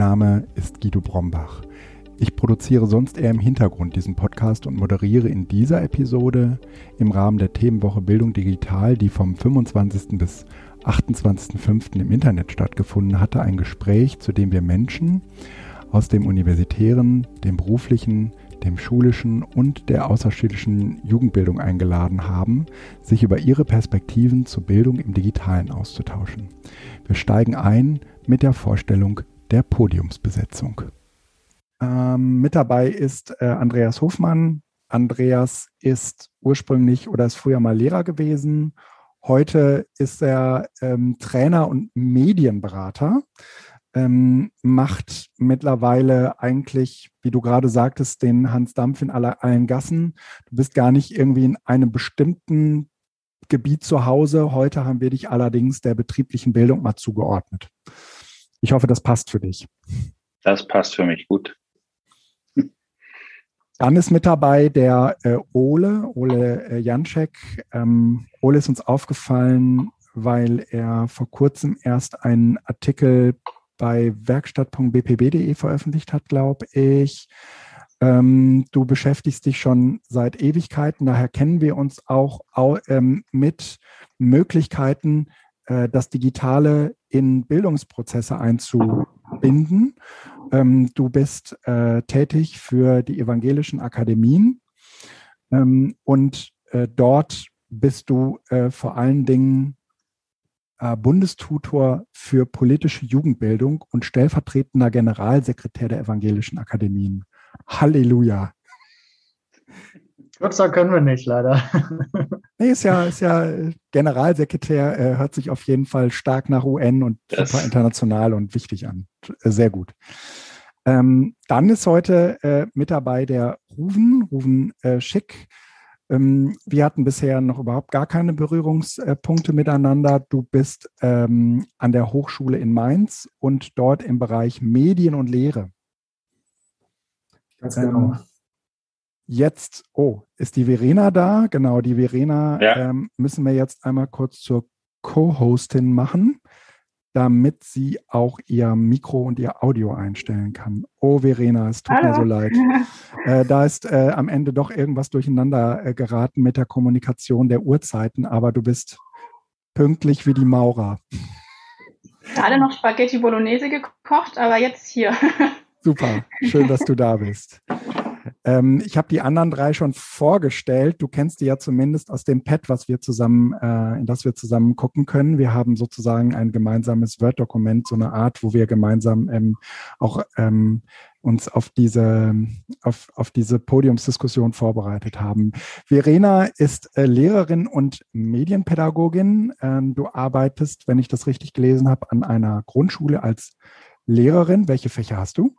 Name ist Guido Brombach. Ich produziere sonst eher im Hintergrund diesen Podcast und moderiere in dieser Episode im Rahmen der Themenwoche Bildung Digital, die vom 25. bis 28.05. im Internet stattgefunden hatte, ein Gespräch, zu dem wir Menschen aus dem universitären, dem beruflichen, dem schulischen und der außerschulischen Jugendbildung eingeladen haben, sich über ihre Perspektiven zur Bildung im Digitalen auszutauschen. Wir steigen ein mit der Vorstellung der Podiumsbesetzung. Ähm, mit dabei ist äh, Andreas Hofmann. Andreas ist ursprünglich oder ist früher mal Lehrer gewesen. Heute ist er ähm, Trainer und Medienberater. Ähm, macht mittlerweile eigentlich, wie du gerade sagtest, den Hans Dampf in aller, allen Gassen. Du bist gar nicht irgendwie in einem bestimmten Gebiet zu Hause. Heute haben wir dich allerdings der betrieblichen Bildung mal zugeordnet. Ich hoffe, das passt für dich. Das passt für mich gut. Dann ist mit dabei der äh, Ole, Ole äh, Janczek. Ähm, Ole ist uns aufgefallen, weil er vor kurzem erst einen Artikel bei werkstatt.bpb.de veröffentlicht hat, glaube ich. Ähm, du beschäftigst dich schon seit Ewigkeiten, daher kennen wir uns auch, auch ähm, mit Möglichkeiten, äh, das Digitale in Bildungsprozesse einzubinden. Ähm, du bist äh, tätig für die evangelischen Akademien ähm, und äh, dort bist du äh, vor allen Dingen äh, Bundestutor für politische Jugendbildung und stellvertretender Generalsekretär der evangelischen Akademien. Halleluja. Kürzer können wir nicht, leider. nee, ist ja, ist ja Generalsekretär, äh, hört sich auf jeden Fall stark nach UN und yes. super international und wichtig an. Äh, sehr gut. Ähm, dann ist heute äh, mit dabei der Ruven, Ruven äh, Schick. Ähm, wir hatten bisher noch überhaupt gar keine Berührungspunkte miteinander. Du bist ähm, an der Hochschule in Mainz und dort im Bereich Medien und Lehre. Ganz genau. Jetzt, oh, ist die Verena da? Genau, die Verena ja. ähm, müssen wir jetzt einmal kurz zur Co-Hostin machen, damit sie auch ihr Mikro und ihr Audio einstellen kann. Oh, Verena, es tut Hallo. mir so leid. Äh, da ist äh, am Ende doch irgendwas durcheinander äh, geraten mit der Kommunikation der Uhrzeiten, aber du bist pünktlich wie die Maurer. Gerade noch Spaghetti Bolognese gekocht, aber jetzt hier. Super, schön, dass du da bist. Ähm, ich habe die anderen drei schon vorgestellt. Du kennst die ja zumindest aus dem Pad, was wir zusammen, äh, in das wir zusammen gucken können. Wir haben sozusagen ein gemeinsames Word-Dokument, so eine Art, wo wir gemeinsam ähm, auch ähm, uns auf diese, auf, auf diese Podiumsdiskussion vorbereitet haben. Verena ist äh, Lehrerin und Medienpädagogin. Ähm, du arbeitest, wenn ich das richtig gelesen habe, an einer Grundschule als Lehrerin. Welche Fächer hast du?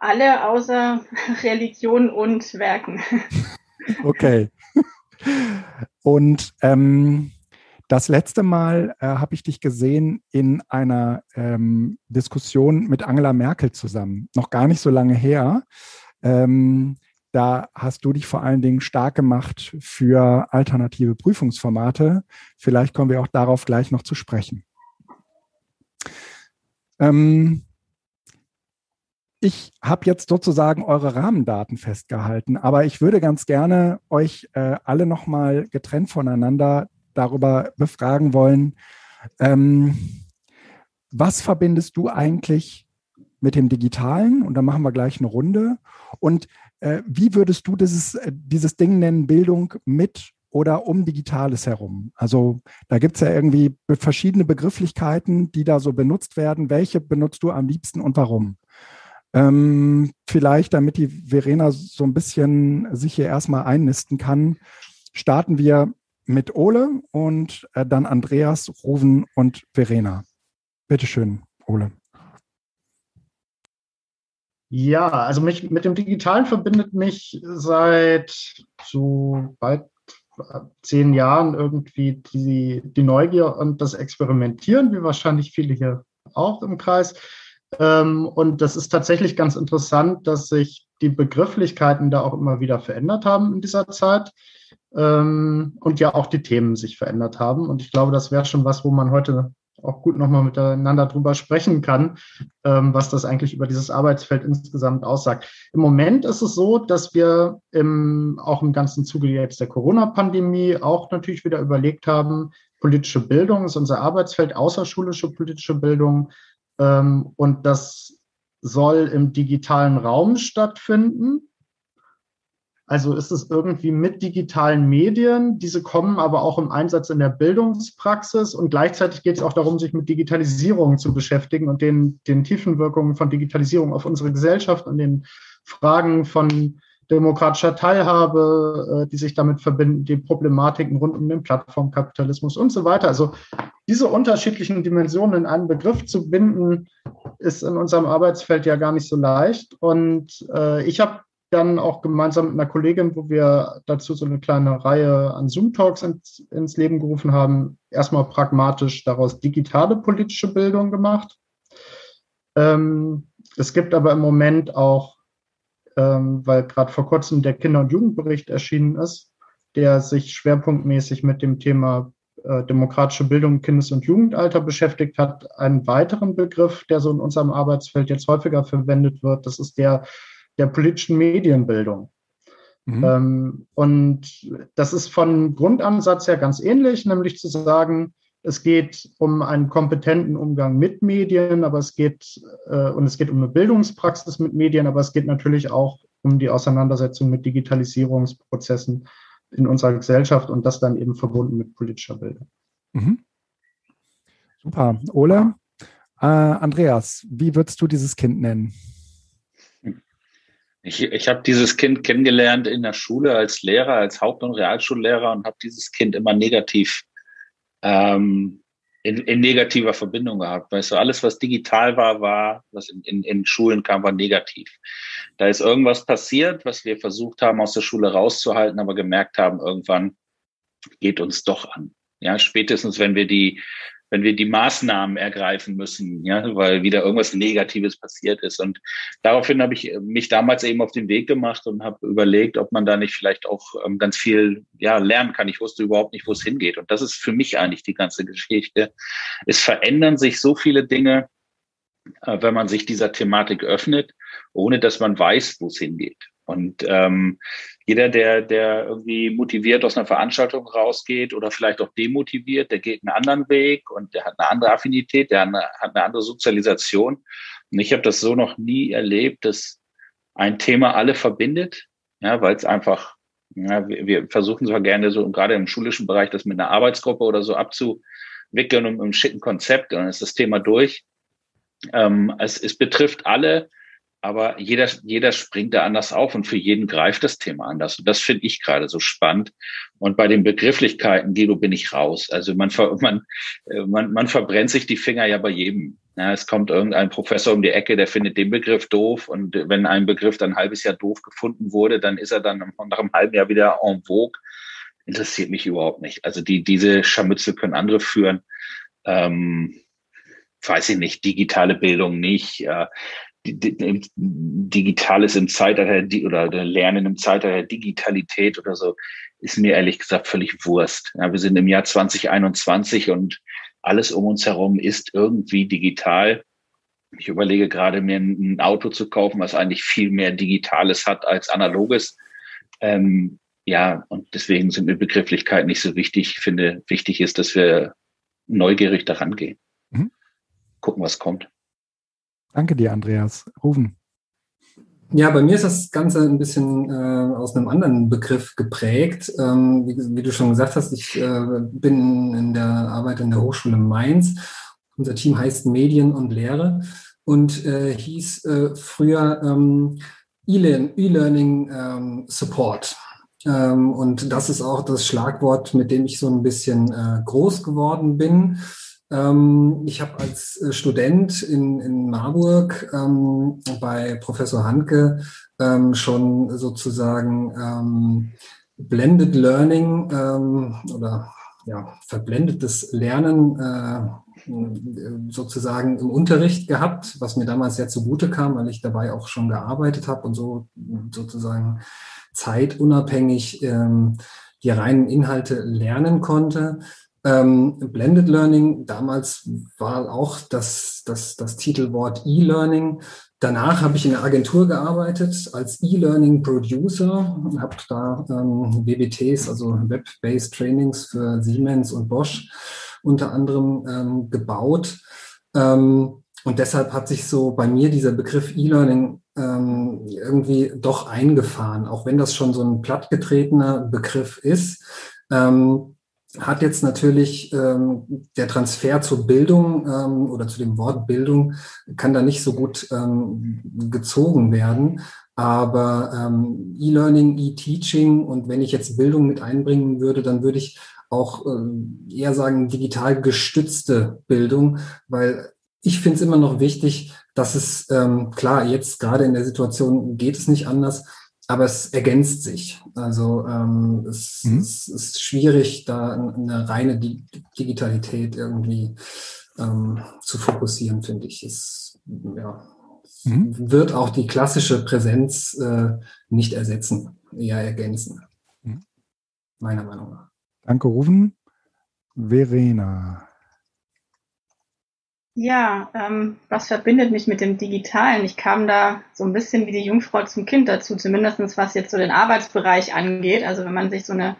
Alle außer Religion und Werken. Okay. Und ähm, das letzte Mal äh, habe ich dich gesehen in einer ähm, Diskussion mit Angela Merkel zusammen. Noch gar nicht so lange her. Ähm, da hast du dich vor allen Dingen stark gemacht für alternative Prüfungsformate. Vielleicht kommen wir auch darauf gleich noch zu sprechen. Ähm, ich habe jetzt sozusagen eure Rahmendaten festgehalten, aber ich würde ganz gerne euch äh, alle nochmal getrennt voneinander darüber befragen wollen. Ähm, was verbindest du eigentlich mit dem Digitalen? Und da machen wir gleich eine Runde. Und äh, wie würdest du dieses, äh, dieses Ding nennen, Bildung mit oder um Digitales herum? Also da gibt es ja irgendwie verschiedene Begrifflichkeiten, die da so benutzt werden. Welche benutzt du am liebsten und warum? Ähm, vielleicht, damit die Verena so ein bisschen sich hier erstmal einnisten kann, starten wir mit Ole und äh, dann Andreas, Ruven und Verena. Bitte schön, Ole. Ja, also mich mit dem Digitalen verbindet mich seit so bald äh, zehn Jahren irgendwie die, die Neugier und das Experimentieren, wie wahrscheinlich viele hier auch im Kreis. Ähm, und das ist tatsächlich ganz interessant, dass sich die Begrifflichkeiten da auch immer wieder verändert haben in dieser Zeit ähm, und ja auch die Themen sich verändert haben. Und ich glaube, das wäre schon was, wo man heute auch gut nochmal miteinander drüber sprechen kann, ähm, was das eigentlich über dieses Arbeitsfeld insgesamt aussagt. Im Moment ist es so, dass wir im, auch im ganzen Zuge jetzt der Corona-Pandemie auch natürlich wieder überlegt haben, politische Bildung ist unser Arbeitsfeld, außerschulische politische Bildung. Ähm, und das soll im digitalen Raum stattfinden. Also ist es irgendwie mit digitalen Medien, diese kommen aber auch im Einsatz in der Bildungspraxis und gleichzeitig geht es auch darum, sich mit Digitalisierung zu beschäftigen und den, den tiefen Wirkungen von Digitalisierung auf unsere Gesellschaft und den Fragen von demokratischer Teilhabe, äh, die sich damit verbinden, die Problematiken rund um den Plattformkapitalismus und so weiter. Also diese unterschiedlichen Dimensionen in einen Begriff zu binden, ist in unserem Arbeitsfeld ja gar nicht so leicht. Und äh, ich habe dann auch gemeinsam mit einer Kollegin, wo wir dazu so eine kleine Reihe an Zoom-Talks ins, ins Leben gerufen haben, erstmal pragmatisch daraus digitale politische Bildung gemacht. Ähm, es gibt aber im Moment auch, ähm, weil gerade vor kurzem der Kinder- und Jugendbericht erschienen ist, der sich schwerpunktmäßig mit dem Thema äh, demokratische Bildung im Kindes- und Jugendalter beschäftigt hat, einen weiteren Begriff, der so in unserem Arbeitsfeld jetzt häufiger verwendet wird. Das ist der der politischen Medienbildung. Mhm. Ähm, und das ist von Grundansatz her ganz ähnlich, nämlich zu sagen, es geht um einen kompetenten Umgang mit Medien, aber es geht äh, und es geht um eine Bildungspraxis mit Medien, aber es geht natürlich auch um die Auseinandersetzung mit Digitalisierungsprozessen in unserer Gesellschaft und das dann eben verbunden mit politischer Bildung. Mhm. Super. Ole, äh, Andreas, wie würdest du dieses Kind nennen? Ich, ich habe dieses Kind kennengelernt in der Schule als Lehrer, als Haupt- und Realschullehrer und habe dieses Kind immer negativ ähm, in, in negativer Verbindung gehabt. Weißt du, alles, was digital war, war, was in, in, in Schulen kam, war negativ. Da ist irgendwas passiert, was wir versucht haben, aus der Schule rauszuhalten, aber gemerkt haben, irgendwann geht uns doch an. Ja, spätestens wenn wir die wenn wir die Maßnahmen ergreifen müssen, ja, weil wieder irgendwas Negatives passiert ist. Und daraufhin habe ich mich damals eben auf den Weg gemacht und habe überlegt, ob man da nicht vielleicht auch ähm, ganz viel ja, lernen kann. Ich wusste überhaupt nicht, wo es hingeht. Und das ist für mich eigentlich die ganze Geschichte. Es verändern sich so viele Dinge, äh, wenn man sich dieser Thematik öffnet, ohne dass man weiß, wo es hingeht. Und ähm, jeder, der, der irgendwie motiviert aus einer Veranstaltung rausgeht oder vielleicht auch demotiviert, der geht einen anderen Weg und der hat eine andere Affinität, der hat eine, andere Sozialisation. Und ich habe das so noch nie erlebt, dass ein Thema alle verbindet, ja, weil es einfach, ja, wir, wir versuchen zwar gerne so, gerade im schulischen Bereich, das mit einer Arbeitsgruppe oder so abzuwickeln und um, um schicken Konzept, und dann ist das Thema durch. Ähm, es, es betrifft alle, aber jeder, jeder springt da anders auf und für jeden greift das Thema anders. Und das finde ich gerade so spannend. Und bei den Begrifflichkeiten, Guido, bin ich raus. Also man, man, äh, man, man verbrennt sich die Finger ja bei jedem. Ja, es kommt irgendein Professor um die Ecke, der findet den Begriff doof. Und wenn ein Begriff dann ein halbes Jahr doof gefunden wurde, dann ist er dann nach einem halben Jahr wieder en vogue. Interessiert mich überhaupt nicht. Also die, diese Scharmützel können andere führen. Ähm, weiß ich nicht, digitale Bildung nicht. Äh, Digitales im Zeitalter oder Lernen im Zeitalter Digitalität oder so, ist mir ehrlich gesagt völlig Wurst. Ja, wir sind im Jahr 2021 und alles um uns herum ist irgendwie digital. Ich überlege gerade, mir ein Auto zu kaufen, was eigentlich viel mehr Digitales hat als Analoges. Ähm, ja, und deswegen sind mir Begrifflichkeiten nicht so wichtig. Ich finde, wichtig ist, dass wir neugierig daran gehen. Mhm. Gucken, was kommt. Danke dir, Andreas. Rufen. Ja, bei mir ist das Ganze ein bisschen äh, aus einem anderen Begriff geprägt. Ähm, wie, wie, du schon gesagt hast, ich äh, bin in der Arbeit in der Hochschule Mainz. Unser Team heißt Medien und Lehre und äh, hieß äh, früher ähm, E-Learning ähm, Support. Ähm, und das ist auch das Schlagwort, mit dem ich so ein bisschen äh, groß geworden bin. Ähm, ich habe als äh, Student in, in Marburg ähm, bei Professor Hanke ähm, schon sozusagen ähm, Blended Learning ähm, oder ja, verblendetes Lernen äh, sozusagen im Unterricht gehabt, was mir damals sehr zugute kam, weil ich dabei auch schon gearbeitet habe und so sozusagen zeitunabhängig ähm, die reinen Inhalte lernen konnte. Ähm, Blended Learning, damals war auch das, das, das Titelwort E-Learning. Danach habe ich in der Agentur gearbeitet als E-Learning Producer, habe da ähm, WBTs, also Web-Based Trainings für Siemens und Bosch unter anderem ähm, gebaut. Ähm, und deshalb hat sich so bei mir dieser Begriff E-Learning ähm, irgendwie doch eingefahren, auch wenn das schon so ein plattgetretener Begriff ist. Ähm, hat jetzt natürlich ähm, der Transfer zur Bildung ähm, oder zu dem Wort Bildung kann da nicht so gut ähm, gezogen werden. Aber ähm, E-Learning, E-Teaching und wenn ich jetzt Bildung mit einbringen würde, dann würde ich auch äh, eher sagen digital gestützte Bildung, weil ich finde es immer noch wichtig, dass es ähm, klar jetzt gerade in der Situation geht es nicht anders, aber es ergänzt sich. Also ähm, es, mhm. es, ist schwierig, da eine reine Digitalität irgendwie ähm, zu fokussieren, finde ich. Es ja, mhm. wird auch die klassische Präsenz äh, nicht ersetzen, eher ergänzen. Mhm. Meiner Meinung nach. Danke, Rufen. Verena. Ja, ähm, was verbindet mich mit dem Digitalen? Ich kam da so ein bisschen wie die Jungfrau zum Kind dazu, zumindestens was jetzt so den Arbeitsbereich angeht. Also wenn man sich so eine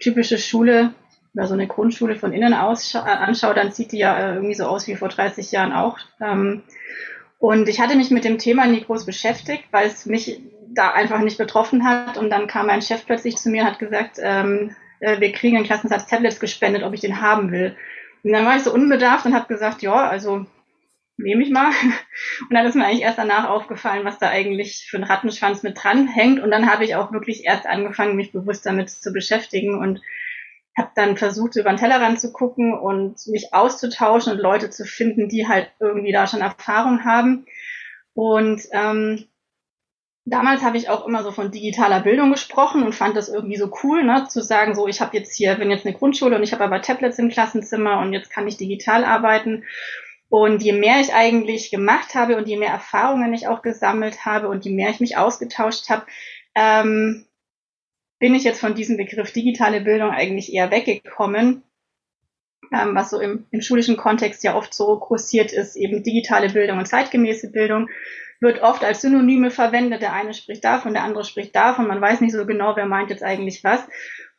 typische Schule oder so eine Grundschule von innen aus äh, anschaut, dann sieht die ja äh, irgendwie so aus wie vor 30 Jahren auch. Ähm, und ich hatte mich mit dem Thema nie groß beschäftigt, weil es mich da einfach nicht betroffen hat. Und dann kam mein Chef plötzlich zu mir und hat gesagt, ähm, äh, wir kriegen einen Klassensatz Tablets gespendet, ob ich den haben will. Und dann war ich so unbedarft und habe gesagt, ja, also nehme ich mal. Und dann ist mir eigentlich erst danach aufgefallen, was da eigentlich für ein Rattenschwanz mit dran hängt. Und dann habe ich auch wirklich erst angefangen, mich bewusst damit zu beschäftigen und habe dann versucht, über den Tellerrand zu gucken und mich auszutauschen und Leute zu finden, die halt irgendwie da schon Erfahrung haben. Und ähm, Damals habe ich auch immer so von digitaler Bildung gesprochen und fand das irgendwie so cool, ne, zu sagen, so ich habe jetzt hier, bin jetzt eine Grundschule und ich habe aber Tablets im Klassenzimmer und jetzt kann ich digital arbeiten. Und je mehr ich eigentlich gemacht habe und je mehr Erfahrungen ich auch gesammelt habe und je mehr ich mich ausgetauscht habe, ähm, bin ich jetzt von diesem Begriff digitale Bildung eigentlich eher weggekommen, ähm, was so im, im schulischen Kontext ja oft so kursiert ist, eben digitale Bildung und zeitgemäße Bildung wird oft als Synonyme verwendet. Der eine spricht davon, der andere spricht davon. Man weiß nicht so genau, wer meint jetzt eigentlich was.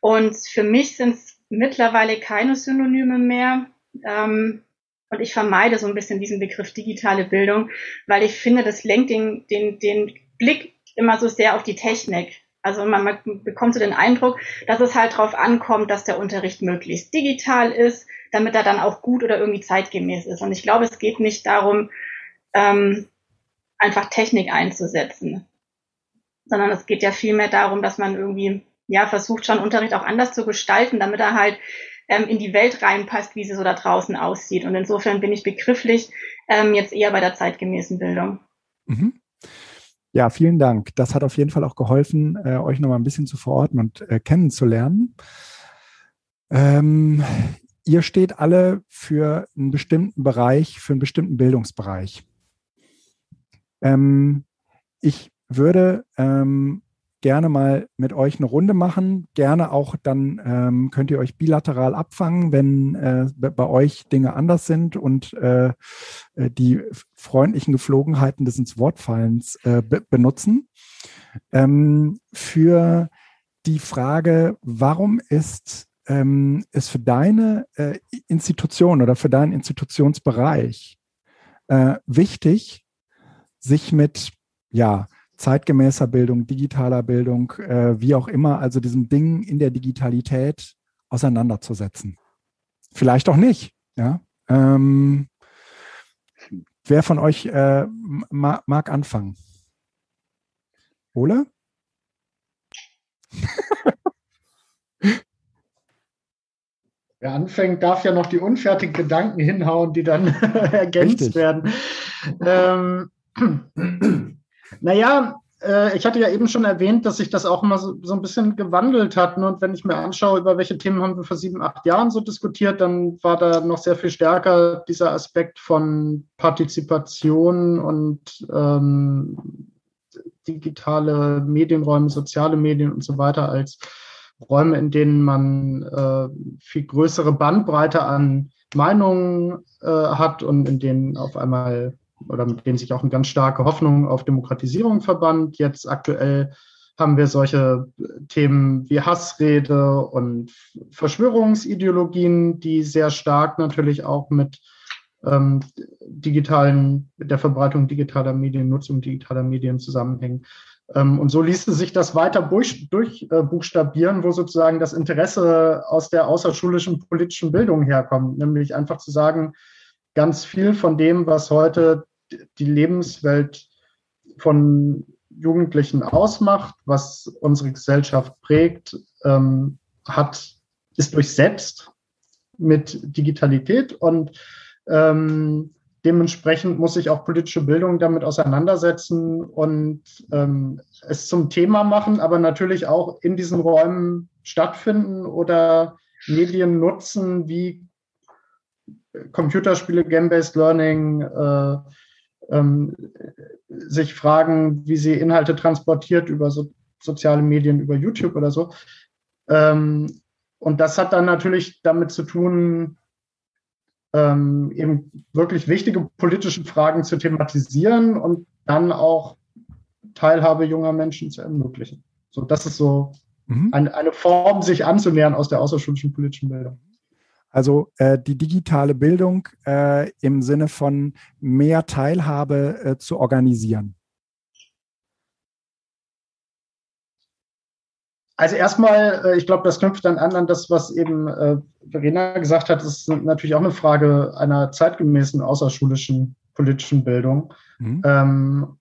Und für mich sind es mittlerweile keine Synonyme mehr. Ähm, und ich vermeide so ein bisschen diesen Begriff digitale Bildung, weil ich finde, das lenkt den, den, den Blick immer so sehr auf die Technik. Also man, man bekommt so den Eindruck, dass es halt darauf ankommt, dass der Unterricht möglichst digital ist, damit er dann auch gut oder irgendwie zeitgemäß ist. Und ich glaube, es geht nicht darum, ähm, einfach Technik einzusetzen, sondern es geht ja vielmehr darum, dass man irgendwie ja versucht schon Unterricht auch anders zu gestalten, damit er halt ähm, in die Welt reinpasst, wie sie so da draußen aussieht. Und insofern bin ich begrifflich ähm, jetzt eher bei der zeitgemäßen Bildung. Mhm. Ja, vielen Dank. Das hat auf jeden Fall auch geholfen, äh, euch nochmal ein bisschen zu verorten und äh, kennenzulernen. Ähm, ihr steht alle für einen bestimmten Bereich, für einen bestimmten Bildungsbereich. Ähm, ich würde ähm, gerne mal mit euch eine Runde machen. Gerne auch dann ähm, könnt ihr euch bilateral abfangen, wenn äh, bei euch Dinge anders sind und äh, äh die freundlichen Geflogenheiten des ins Wortfallens äh, be benutzen. Ähm, für die Frage, warum ist ähm, es für deine äh, Institution oder für deinen Institutionsbereich äh, wichtig, sich mit, ja, zeitgemäßer Bildung, digitaler Bildung, äh, wie auch immer, also diesem Ding in der Digitalität auseinanderzusetzen. Vielleicht auch nicht, ja. Ähm, wer von euch äh, ma mag anfangen? Ole? Wer anfängt, darf ja noch die unfertigen Gedanken hinhauen, die dann ergänzt Richtig. werden. Ähm, naja, äh, ich hatte ja eben schon erwähnt, dass sich das auch immer so, so, ein bisschen gewandelt hat. Und wenn ich mir anschaue, über welche Themen haben wir vor sieben, acht Jahren so diskutiert, dann war da noch sehr viel stärker dieser Aspekt von Partizipation und ähm, digitale Medienräume, soziale Medien und so weiter als Räume, in denen man äh, viel größere Bandbreite an Meinungen äh, hat und in denen auf einmal oder mit denen sich auch eine ganz starke Hoffnung auf Demokratisierung verband. Jetzt aktuell haben wir solche Themen wie Hassrede und Verschwörungsideologien, die sehr stark natürlich auch mit ähm, digitalen, mit der Verbreitung digitaler Medien, Nutzung digitaler Medien zusammenhängen. Ähm, und so ließe sich das weiter durchbuchstabieren, durch, äh, wo sozusagen das Interesse aus der außerschulischen politischen Bildung herkommt, nämlich einfach zu sagen, ganz viel von dem, was heute die Lebenswelt von Jugendlichen ausmacht, was unsere Gesellschaft prägt, ähm, hat, ist durchsetzt mit Digitalität und ähm, dementsprechend muss sich auch politische Bildung damit auseinandersetzen und ähm, es zum Thema machen, aber natürlich auch in diesen Räumen stattfinden oder Medien nutzen wie Computerspiele, Game-Based Learning, äh, ähm, sich fragen, wie sie Inhalte transportiert über so, soziale Medien, über YouTube oder so. Ähm, und das hat dann natürlich damit zu tun, ähm, eben wirklich wichtige politische Fragen zu thematisieren und dann auch Teilhabe junger Menschen zu ermöglichen. So, das ist so mhm. eine, eine Form, sich anzunähern aus der außerschulischen politischen Bildung. Also äh, die digitale Bildung äh, im Sinne von mehr Teilhabe äh, zu organisieren. Also erstmal, äh, ich glaube, das knüpft dann an an das, was eben äh, Verena gesagt hat, ist natürlich auch eine Frage einer zeitgemäßen außerschulischen politischen Bildung. Mhm. Ähm,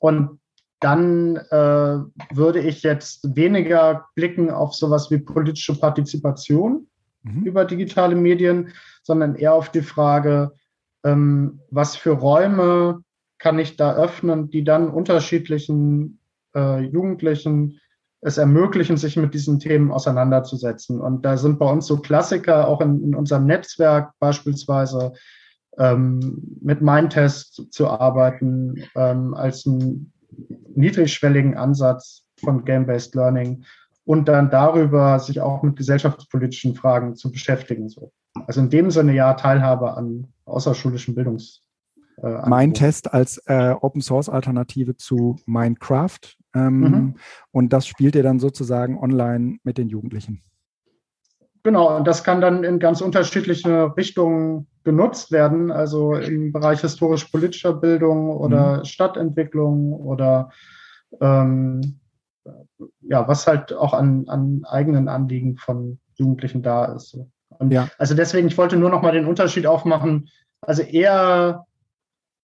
und dann äh, würde ich jetzt weniger blicken auf sowas wie politische Partizipation, mhm. über digitale Medien, sondern eher auf die Frage, ähm, was für Räume kann ich da öffnen, die dann unterschiedlichen äh, Jugendlichen es ermöglichen, sich mit diesen Themen auseinanderzusetzen. Und da sind bei uns so Klassiker, auch in, in unserem Netzwerk beispielsweise, ähm, mit Mindtest zu arbeiten, ähm, als einen niedrigschwelligen Ansatz von Game-Based Learning, und dann darüber sich auch mit gesellschaftspolitischen Fragen zu beschäftigen. So. Also in dem Sinne ja Teilhabe an außerschulischen Bildungs. Äh, mein Test als äh, Open Source Alternative zu Minecraft. Ähm, mhm. Und das spielt ihr dann sozusagen online mit den Jugendlichen. Genau, und das kann dann in ganz unterschiedliche Richtungen genutzt werden, also im Bereich historisch-politischer Bildung oder mhm. Stadtentwicklung oder ähm, ja, was halt auch an, an eigenen Anliegen von Jugendlichen da ist. Und ja. Also deswegen, ich wollte nur noch mal den Unterschied aufmachen, also eher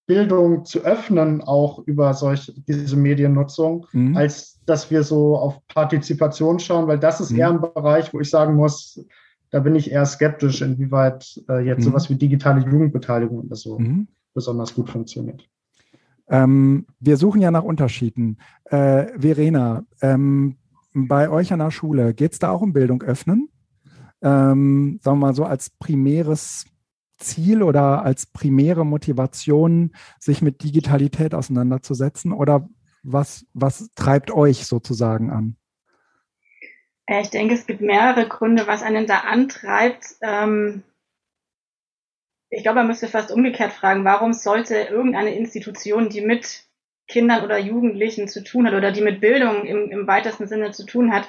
Bildung zu öffnen, auch über solche, diese Mediennutzung, mhm. als dass wir so auf Partizipation schauen, weil das ist mhm. eher ein Bereich, wo ich sagen muss, da bin ich eher skeptisch, inwieweit äh, jetzt mhm. sowas wie digitale Jugendbeteiligung oder so mhm. besonders gut funktioniert. Ähm, wir suchen ja nach Unterschieden. Äh, Verena, ähm, bei euch an der Schule, geht es da auch um Bildung öffnen? Ähm, sagen wir mal so als primäres Ziel oder als primäre Motivation, sich mit Digitalität auseinanderzusetzen? Oder was, was treibt euch sozusagen an? Ich denke, es gibt mehrere Gründe, was einen da antreibt. Ähm, ich glaube, man müsste fast umgekehrt fragen, warum sollte irgendeine Institution, die mit Kindern oder Jugendlichen zu tun hat oder die mit Bildung im, im weitesten Sinne zu tun hat,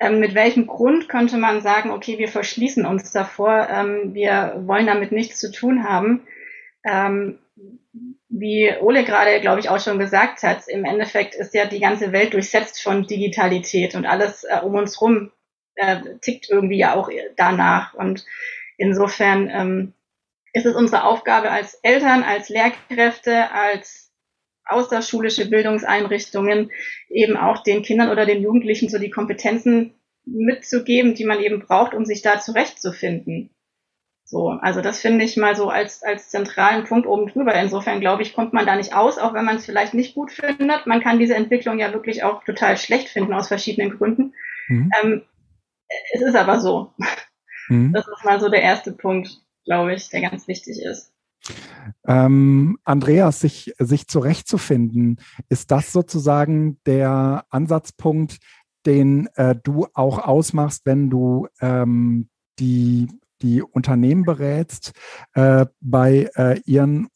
ähm, mit welchem Grund könnte man sagen, okay, wir verschließen uns davor, ähm, wir wollen damit nichts zu tun haben. Ähm, wie Ole gerade, glaube ich, auch schon gesagt hat, im Endeffekt ist ja die ganze Welt durchsetzt von Digitalität und alles äh, um uns rum äh, tickt irgendwie ja auch danach. Und insofern ähm, ist es unsere Aufgabe als Eltern, als Lehrkräfte, als außerschulische Bildungseinrichtungen eben auch den Kindern oder den Jugendlichen so die Kompetenzen mitzugeben, die man eben braucht, um sich da zurechtzufinden. So, also das finde ich mal so als, als zentralen Punkt oben drüber. Insofern glaube ich, kommt man da nicht aus, auch wenn man es vielleicht nicht gut findet. Man kann diese Entwicklung ja wirklich auch total schlecht finden aus verschiedenen Gründen. Mhm. Ähm, es ist aber so. Mhm. Das ist mal so der erste Punkt glaube ich, der ganz wichtig ist. Ähm, Andreas, sich, sich zurechtzufinden, ist das sozusagen der Ansatzpunkt, den äh, du auch ausmachst, wenn du ähm, die, die Unternehmen berätst, äh, bei äh, ihren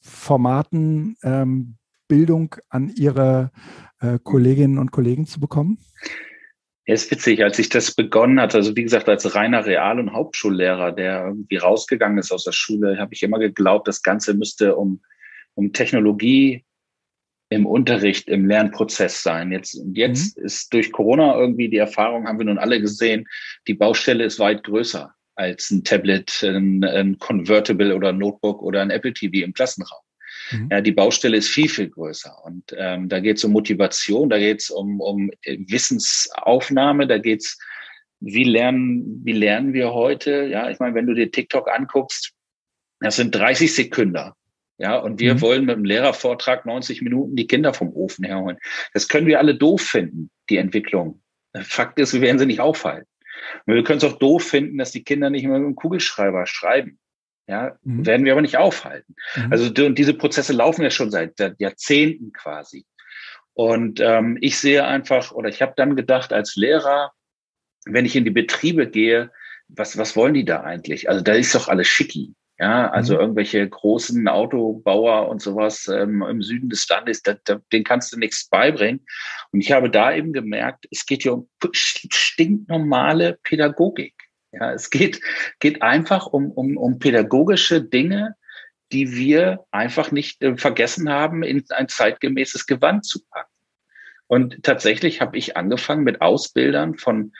Formaten ähm, Bildung an ihre äh, Kolleginnen und Kollegen zu bekommen? Ja, ist witzig, als ich das begonnen hatte, also wie gesagt, als reiner Real- und Hauptschullehrer, der irgendwie rausgegangen ist aus der Schule, habe ich immer geglaubt, das Ganze müsste um, um Technologie im Unterricht, im Lernprozess sein. Jetzt, jetzt mhm. ist durch Corona irgendwie die Erfahrung, haben wir nun alle gesehen, die Baustelle ist weit größer als ein Tablet, ein, ein Convertible oder ein Notebook oder ein Apple TV im Klassenraum. Mhm. Ja, die Baustelle ist viel, viel größer. Und ähm, da geht es um Motivation, da geht es um, um Wissensaufnahme, da geht es, wie lernen, wie lernen wir heute? Ja, ich meine, wenn du dir TikTok anguckst, das sind 30 Sekunden. Ja, und wir mhm. wollen mit dem Lehrervortrag 90 Minuten die Kinder vom Ofen herholen. Das können wir alle doof finden, die Entwicklung. Fakt ist, wir werden sie nicht aufhalten. Und wir können es auch doof finden, dass die Kinder nicht mehr mit dem Kugelschreiber schreiben. Ja, mhm. werden wir aber nicht aufhalten. Mhm. Also und diese Prozesse laufen ja schon seit, Jahrzehnten quasi. Und ähm, ich sehe einfach, oder ich habe dann gedacht, als Lehrer, wenn ich in die Betriebe gehe, was, was wollen die da eigentlich? Also da ist doch alles schicki. Ja, also mhm. irgendwelche großen Autobauer und sowas ähm, im Süden des Landes, da, da, den kannst du nichts beibringen. Und ich habe da eben gemerkt, es geht ja um stinknormale Pädagogik. Ja, es geht, geht einfach um, um, um pädagogische Dinge, die wir einfach nicht äh, vergessen haben, in ein zeitgemäßes Gewand zu packen. Und tatsächlich habe ich angefangen mit Ausbildern von,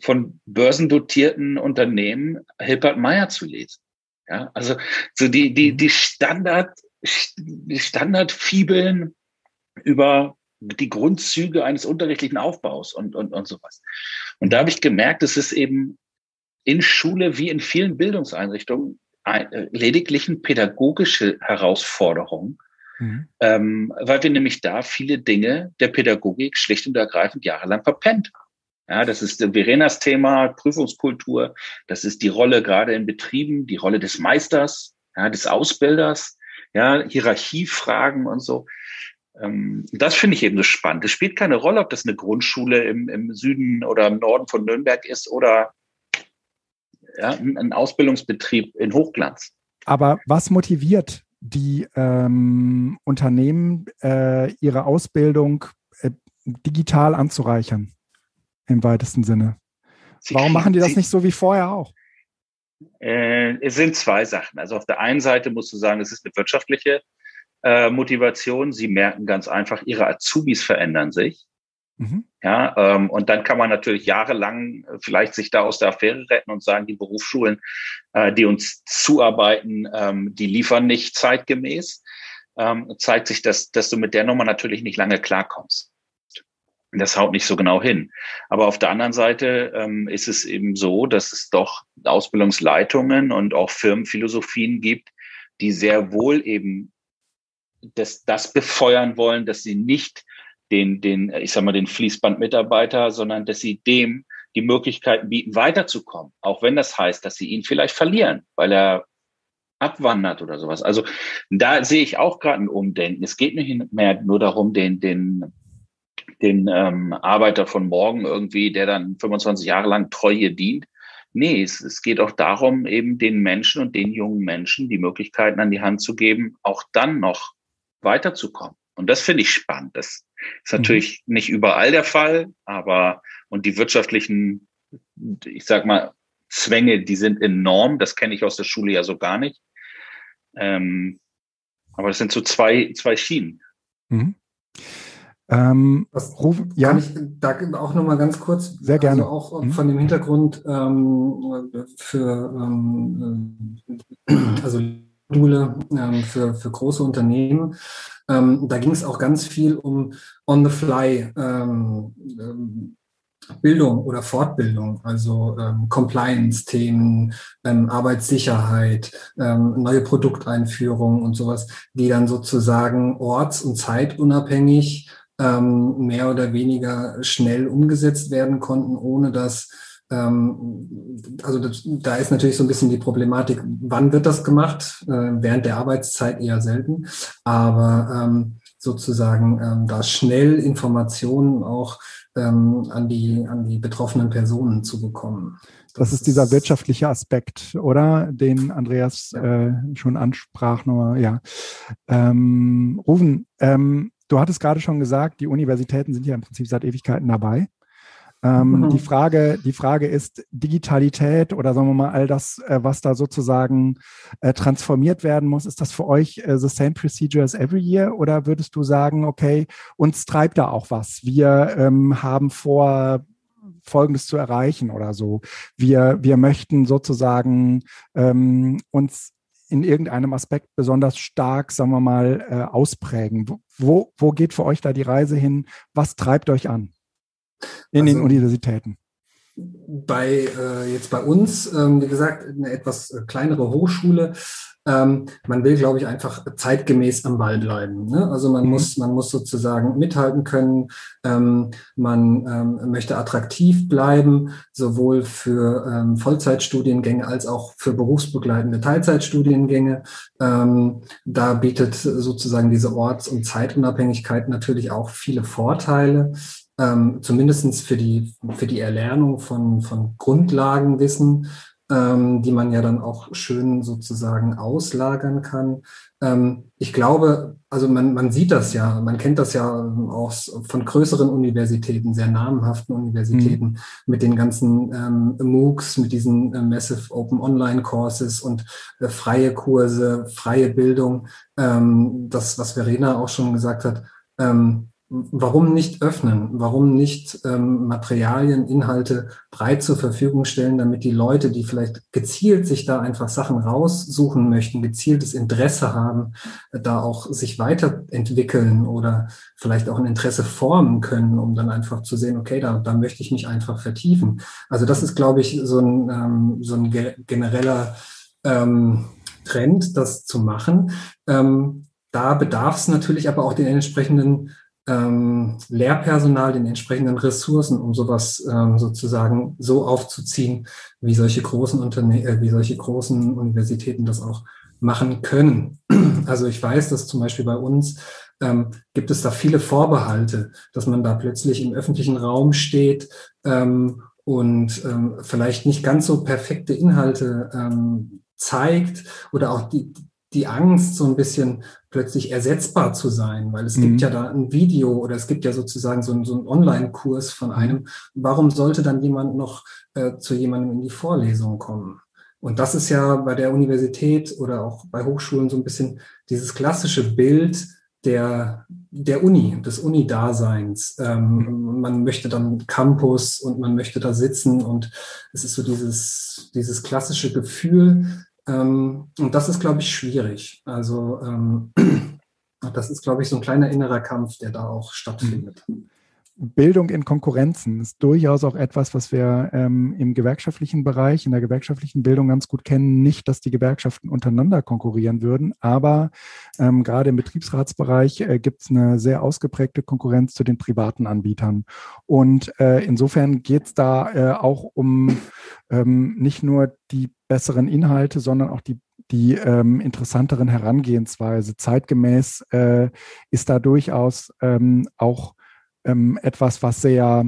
von börsendotierten Unternehmen Hilbert Meyer zu lesen. Ja, also so die, die, mhm. die Standard, die Standardfibeln über die Grundzüge eines unterrichtlichen Aufbaus und, und, und sowas. Und da habe ich gemerkt, es ist eben in Schule wie in vielen Bildungseinrichtungen äh, lediglich eine pädagogische Herausforderung, mhm. ähm, weil wir nämlich da viele Dinge der Pädagogik schlicht und ergreifend jahrelang verpennt haben. Ja, das ist Verenas Thema, Prüfungskultur. Das ist die Rolle gerade in Betrieben, die Rolle des Meisters, ja, des Ausbilders, ja, Hierarchiefragen und so. Ähm, das finde ich eben so spannend. Es spielt keine Rolle, ob das eine Grundschule im, im Süden oder im Norden von Nürnberg ist oder ja, ein Ausbildungsbetrieb in Hochglanz. Aber was motiviert die ähm, Unternehmen, äh, ihre Ausbildung äh, digital anzureichern? Im weitesten Sinne. Sie Warum machen die das nicht so wie vorher auch? Äh, es sind zwei Sachen. Also auf der einen Seite musst du sagen, es ist eine wirtschaftliche äh, Motivation. Sie merken ganz einfach, ihre Azubis verändern sich. Mhm. Ja, ähm, und dann kann man natürlich jahrelang äh, vielleicht sich da aus der Affäre retten und sagen, die Berufsschulen, äh, die uns zuarbeiten, ähm, die liefern nicht zeitgemäß. Ähm, zeigt sich, dass, dass du mit der Nummer natürlich nicht lange klarkommst. Das haut nicht so genau hin. Aber auf der anderen Seite ähm, ist es eben so, dass es doch Ausbildungsleitungen und auch Firmenphilosophien gibt, die sehr wohl eben das, das befeuern wollen, dass sie nicht den, den, ich sag mal, den Fließbandmitarbeiter, sondern dass sie dem die Möglichkeiten bieten, weiterzukommen. Auch wenn das heißt, dass sie ihn vielleicht verlieren, weil er abwandert oder sowas. Also da sehe ich auch gerade ein Umdenken. Es geht nicht mehr nur darum, den, den, den ähm, Arbeiter von morgen irgendwie, der dann 25 Jahre lang treu hier dient. Nee, es, es geht auch darum, eben den Menschen und den jungen Menschen die Möglichkeiten an die Hand zu geben, auch dann noch weiterzukommen. Und das finde ich spannend. Das ist natürlich mhm. nicht überall der Fall, aber und die wirtschaftlichen, ich sag mal, Zwänge, die sind enorm. Das kenne ich aus der Schule ja so gar nicht. Ähm, aber das sind so zwei, zwei Schienen. Mhm. Ähm, Was, ruf, ja. Kann ich da auch noch mal ganz kurz? Sehr gerne. Also auch mhm. von dem Hintergrund ähm, für ähm, äh, also Module ähm, für, für große Unternehmen. Ähm, da ging es auch ganz viel um On-the-Fly ähm, ähm, Bildung oder Fortbildung, also ähm, Compliance-Themen, ähm, Arbeitssicherheit, neue Produkteinführungen und sowas, die dann sozusagen orts- und zeitunabhängig mehr oder weniger schnell umgesetzt werden konnten, ohne dass also das, da ist natürlich so ein bisschen die Problematik, wann wird das gemacht? Äh, während der Arbeitszeit eher selten, aber ähm, sozusagen ähm, da schnell Informationen auch ähm, an, die, an die betroffenen Personen zu bekommen. Das, das ist dieser wirtschaftliche Aspekt, oder? Den Andreas ja. äh, schon ansprach. Nur, ja. Ähm, Ruven, ähm, du hattest gerade schon gesagt, die Universitäten sind ja im Prinzip seit Ewigkeiten dabei. Ähm, mhm. die, Frage, die Frage ist Digitalität oder sagen wir mal all das, äh, was da sozusagen äh, transformiert werden muss. Ist das für euch äh, the same procedure as every year oder würdest du sagen, okay, uns treibt da auch was? Wir ähm, haben vor, Folgendes zu erreichen oder so. Wir, wir möchten sozusagen ähm, uns in irgendeinem Aspekt besonders stark, sagen wir mal, äh, ausprägen. Wo, wo geht für euch da die Reise hin? Was treibt euch an? In also, den Universitäten? Bei äh, jetzt bei uns, ähm, wie gesagt, eine etwas äh, kleinere Hochschule. Ähm, man will, glaube ich, einfach zeitgemäß am Ball bleiben. Ne? Also man mhm. muss, man muss sozusagen mithalten können. Ähm, man ähm, möchte attraktiv bleiben, sowohl für ähm, Vollzeitstudiengänge als auch für berufsbegleitende Teilzeitstudiengänge. Ähm, da bietet sozusagen diese Orts- und Zeitunabhängigkeit natürlich auch viele Vorteile ähm, zumindest für die, für die Erlernung von, von Grundlagenwissen, ähm, die man ja dann auch schön sozusagen auslagern kann. Ähm, ich glaube, also man, man sieht das ja, man kennt das ja auch von größeren Universitäten, sehr namhaften Universitäten, mhm. mit den ganzen ähm, MOOCs, mit diesen äh, Massive Open Online Courses und äh, freie Kurse, freie Bildung. Ähm, das, was Verena auch schon gesagt hat, ähm, warum nicht öffnen? Warum nicht ähm, Materialien, Inhalte breit zur Verfügung stellen, damit die Leute, die vielleicht gezielt sich da einfach Sachen raussuchen möchten, gezieltes Interesse haben, da auch sich weiterentwickeln oder vielleicht auch ein Interesse formen können, um dann einfach zu sehen, okay, da, da möchte ich mich einfach vertiefen. Also das ist, glaube ich, so ein, ähm, so ein genereller ähm, Trend, das zu machen. Ähm, da bedarf es natürlich aber auch den entsprechenden ähm, Lehrpersonal, den entsprechenden Ressourcen, um sowas ähm, sozusagen so aufzuziehen, wie solche großen Unterne äh, wie solche großen Universitäten das auch machen können. Also ich weiß, dass zum Beispiel bei uns ähm, gibt es da viele Vorbehalte, dass man da plötzlich im öffentlichen Raum steht ähm, und ähm, vielleicht nicht ganz so perfekte Inhalte ähm, zeigt oder auch die, die Angst, so ein bisschen plötzlich ersetzbar zu sein, weil es mhm. gibt ja da ein Video oder es gibt ja sozusagen so, ein, so einen Online-Kurs von einem. Warum sollte dann jemand noch äh, zu jemandem in die Vorlesung kommen? Und das ist ja bei der Universität oder auch bei Hochschulen so ein bisschen dieses klassische Bild der, der Uni, des Uni-Daseins. Ähm, man möchte dann Campus und man möchte da sitzen und es ist so dieses, dieses klassische Gefühl, ähm, und das ist, glaube ich, schwierig. Also ähm, das ist, glaube ich, so ein kleiner innerer Kampf, der da auch stattfindet. Bildung in Konkurrenzen ist durchaus auch etwas, was wir ähm, im gewerkschaftlichen Bereich, in der gewerkschaftlichen Bildung ganz gut kennen. Nicht, dass die Gewerkschaften untereinander konkurrieren würden, aber ähm, gerade im Betriebsratsbereich äh, gibt es eine sehr ausgeprägte Konkurrenz zu den privaten Anbietern. Und äh, insofern geht es da äh, auch um ähm, nicht nur die besseren Inhalte, sondern auch die die ähm, interessanteren Herangehensweise. Zeitgemäß äh, ist da durchaus ähm, auch ähm, etwas, was sehr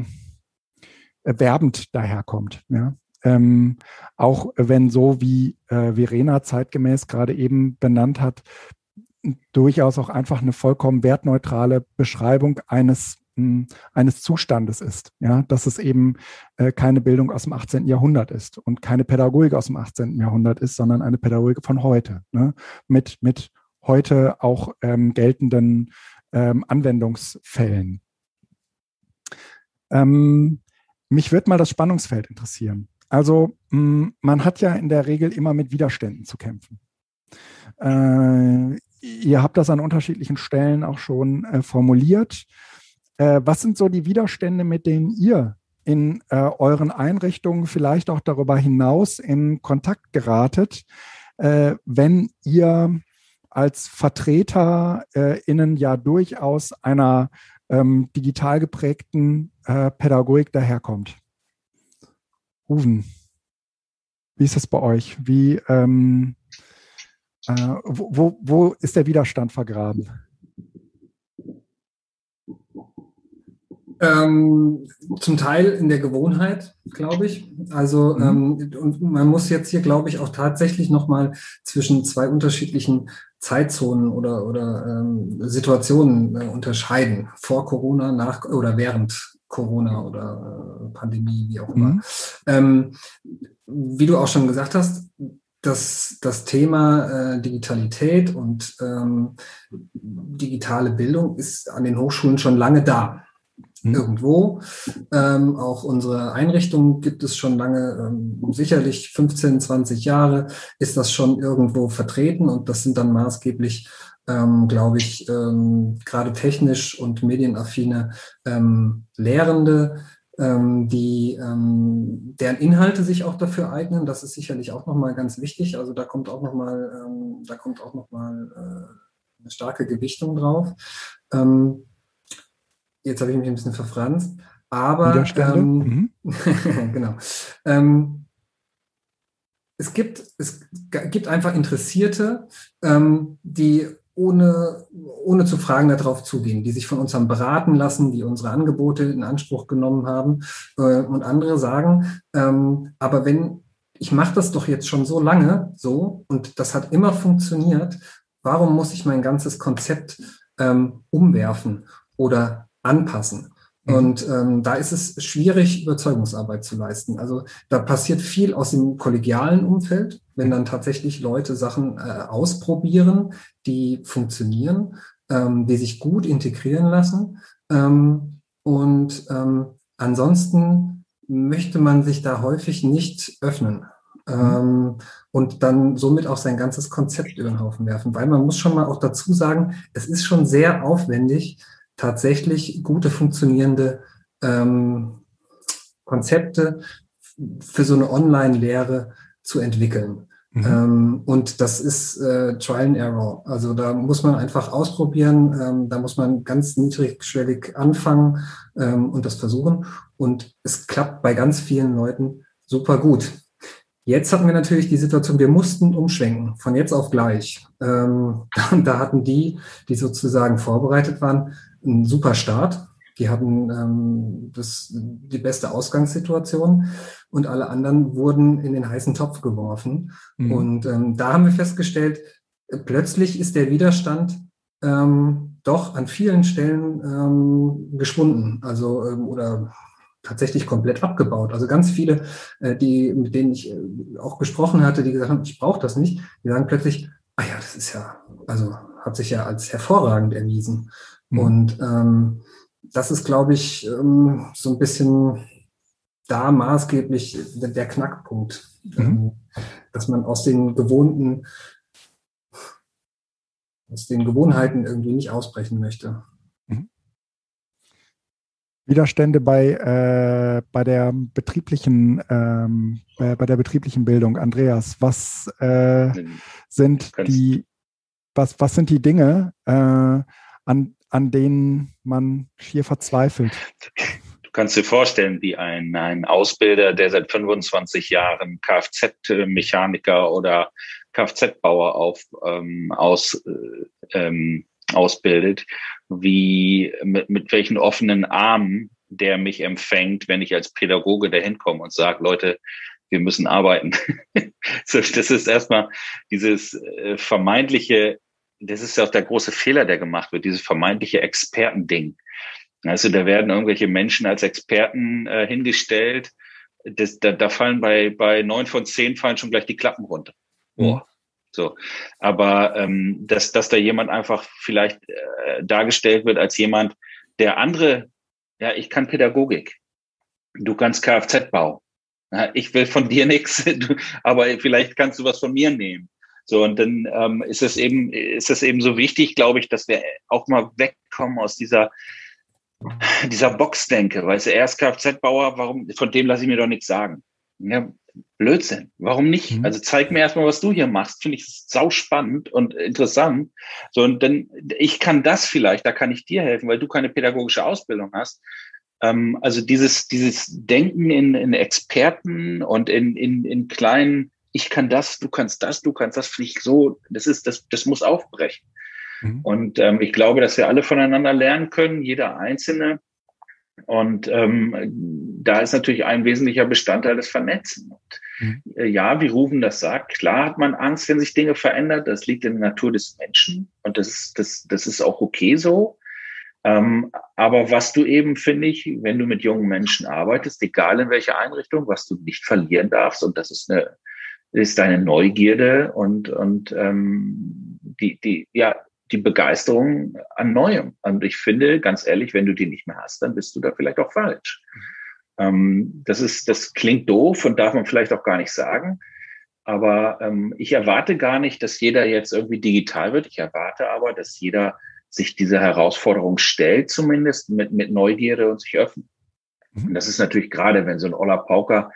werbend daherkommt. Ja? Ähm, auch wenn so wie äh, Verena zeitgemäß gerade eben benannt hat, durchaus auch einfach eine vollkommen wertneutrale Beschreibung eines hm, eines Zustandes ist, ja, dass es eben äh, keine Bildung aus dem 18. Jahrhundert ist und keine Pädagogik aus dem 18. Jahrhundert ist, sondern eine Pädagogik von heute, ne, mit, mit heute auch ähm, geltenden ähm, Anwendungsfällen. Ähm, mich würde mal das Spannungsfeld interessieren. Also mh, hm, man hat ja in der Regel immer mit Widerständen zu kämpfen. Äh, ihr habt das an unterschiedlichen Stellen auch schon äh, formuliert. Äh, was sind so die Widerstände, mit denen ihr in äh, euren Einrichtungen vielleicht auch darüber hinaus in Kontakt geratet, äh, wenn ihr als Vertreter äh, ja durchaus einer ähm, digital geprägten äh, Pädagogik daherkommt. Ruven, wie ist das bei euch? Wie, ähm, äh, wo, wo ist der Widerstand vergraben? Ähm, zum Teil in der Gewohnheit, glaube ich. Also mhm. ähm, und man muss jetzt hier, glaube ich, auch tatsächlich nochmal zwischen zwei unterschiedlichen Zeitzonen oder, oder ähm, Situationen äh, unterscheiden. Vor Corona, nach oder während Corona oder äh, Pandemie, wie auch immer. Mhm. Ähm, wie du auch schon gesagt hast, das, das Thema äh, Digitalität und ähm, digitale Bildung ist an den Hochschulen schon lange da mhm. irgendwo. Ähm, auch unsere Einrichtung gibt es schon lange, ähm, sicherlich 15, 20 Jahre ist das schon irgendwo vertreten und das sind dann maßgeblich, ähm, glaube ich, ähm, gerade technisch und medienaffine ähm, Lehrende, ähm, die ähm, deren Inhalte sich auch dafür eignen. Das ist sicherlich auch nochmal ganz wichtig. Also da kommt auch nochmal, ähm, da kommt auch nochmal äh, eine starke Gewichtung drauf. Ähm, jetzt habe ich mich ein bisschen verfranst, aber ähm, mhm. genau. Ähm, es gibt, es gibt einfach Interessierte, ähm, die ohne, ohne zu fragen darauf zugehen, die sich von uns haben beraten lassen, die unsere Angebote in Anspruch genommen haben. Äh, und andere sagen, ähm, aber wenn ich mache das doch jetzt schon so lange so und das hat immer funktioniert, warum muss ich mein ganzes Konzept ähm, umwerfen oder anpassen. Mhm. Und ähm, da ist es schwierig, Überzeugungsarbeit zu leisten. Also da passiert viel aus dem kollegialen Umfeld, wenn dann tatsächlich Leute Sachen äh, ausprobieren, die funktionieren, ähm, die sich gut integrieren lassen. Ähm, und ähm, ansonsten möchte man sich da häufig nicht öffnen. Mhm. Und dann somit auch sein ganzes Konzept über den Haufen werfen. Weil man muss schon mal auch dazu sagen, es ist schon sehr aufwendig, tatsächlich gute funktionierende ähm, Konzepte für so eine Online-Lehre zu entwickeln. Mhm. Ähm, und das ist äh, Trial and Error. Also da muss man einfach ausprobieren, ähm, da muss man ganz niedrigschwellig anfangen ähm, und das versuchen. Und es klappt bei ganz vielen Leuten super gut. Jetzt hatten wir natürlich die Situation, wir mussten umschwenken, von jetzt auf gleich. Ähm, da hatten die, die sozusagen vorbereitet waren, einen super Start. Die hatten ähm, das, die beste Ausgangssituation und alle anderen wurden in den heißen Topf geworfen. Mhm. Und ähm, da haben wir festgestellt, plötzlich ist der Widerstand ähm, doch an vielen Stellen ähm, geschwunden. Also ähm, oder tatsächlich komplett abgebaut. Also ganz viele, äh, die, mit denen ich äh, auch gesprochen hatte, die gesagt haben, ich brauche das nicht, die sagen plötzlich, ah ja, das ist ja, also hat sich ja als hervorragend erwiesen. Mhm. Und ähm, das ist, glaube ich, ähm, so ein bisschen da maßgeblich der, der Knackpunkt, mhm. ähm, dass man aus den gewohnten, aus den Gewohnheiten irgendwie nicht ausbrechen möchte. Mhm. Widerstände bei, äh, bei der betrieblichen ähm, bei, bei, der betrieblichen Bildung. Andreas, was äh, sind die was, was sind die Dinge, äh, an, an denen man schier verzweifelt. Du kannst dir vorstellen, wie ein, ein Ausbilder, der seit 25 Jahren Kfz-Mechaniker oder Kfz-Bauer ähm, aus, äh, ähm, ausbildet, wie mit, mit welchen offenen Armen der mich empfängt, wenn ich als Pädagoge dahin komme und sage, Leute, wir müssen arbeiten. das ist erstmal dieses äh, vermeintliche das ist ja auch der große Fehler, der gemacht wird, dieses vermeintliche Expertending. Also da werden irgendwelche Menschen als Experten äh, hingestellt. Das, da, da fallen bei, bei neun von zehn fallen schon gleich die Klappen runter. Boah. Mhm. So. Aber ähm, dass, dass da jemand einfach vielleicht äh, dargestellt wird als jemand, der andere, ja, ich kann Pädagogik. Du kannst Kfz-Bau. Ich will von dir nichts, aber vielleicht kannst du was von mir nehmen. So, und dann ähm, ist es eben, ist es eben so wichtig, glaube ich, dass wir auch mal wegkommen aus dieser, dieser Boxdenke. Weißt du, er ist Kfz-Bauer, warum, von dem lasse ich mir doch nichts sagen. Ja, Blödsinn. Warum nicht? Mhm. Also zeig mir erstmal, was du hier machst. Finde ich sau spannend und interessant. So, und dann, ich kann das vielleicht, da kann ich dir helfen, weil du keine pädagogische Ausbildung hast. Ähm, also dieses, dieses Denken in, in Experten und in, in, in kleinen ich kann das, du kannst das, du kannst das, finde ich so, das ist, das, das muss aufbrechen. Mhm. Und ähm, ich glaube, dass wir alle voneinander lernen können, jeder Einzelne. Und ähm, da ist natürlich ein wesentlicher Bestandteil das Vernetzen. Und, mhm. äh, ja, wie Rufen das sagt, klar hat man Angst, wenn sich Dinge verändern. Das liegt in der Natur des Menschen und das ist, das, das ist auch okay so. Ähm, aber was du eben, finde ich, wenn du mit jungen Menschen arbeitest, egal in welcher Einrichtung, was du nicht verlieren darfst, und das ist eine, ist deine Neugierde und, und ähm, die, die, ja, die Begeisterung an Neuem. Und ich finde, ganz ehrlich, wenn du die nicht mehr hast, dann bist du da vielleicht auch falsch. Ähm, das ist, das klingt doof und darf man vielleicht auch gar nicht sagen. Aber ähm, ich erwarte gar nicht, dass jeder jetzt irgendwie digital wird. Ich erwarte aber, dass jeder sich dieser Herausforderung stellt, zumindest mit, mit Neugierde und sich öffnet. Mhm. Und das ist natürlich gerade, wenn so ein Oller Pauker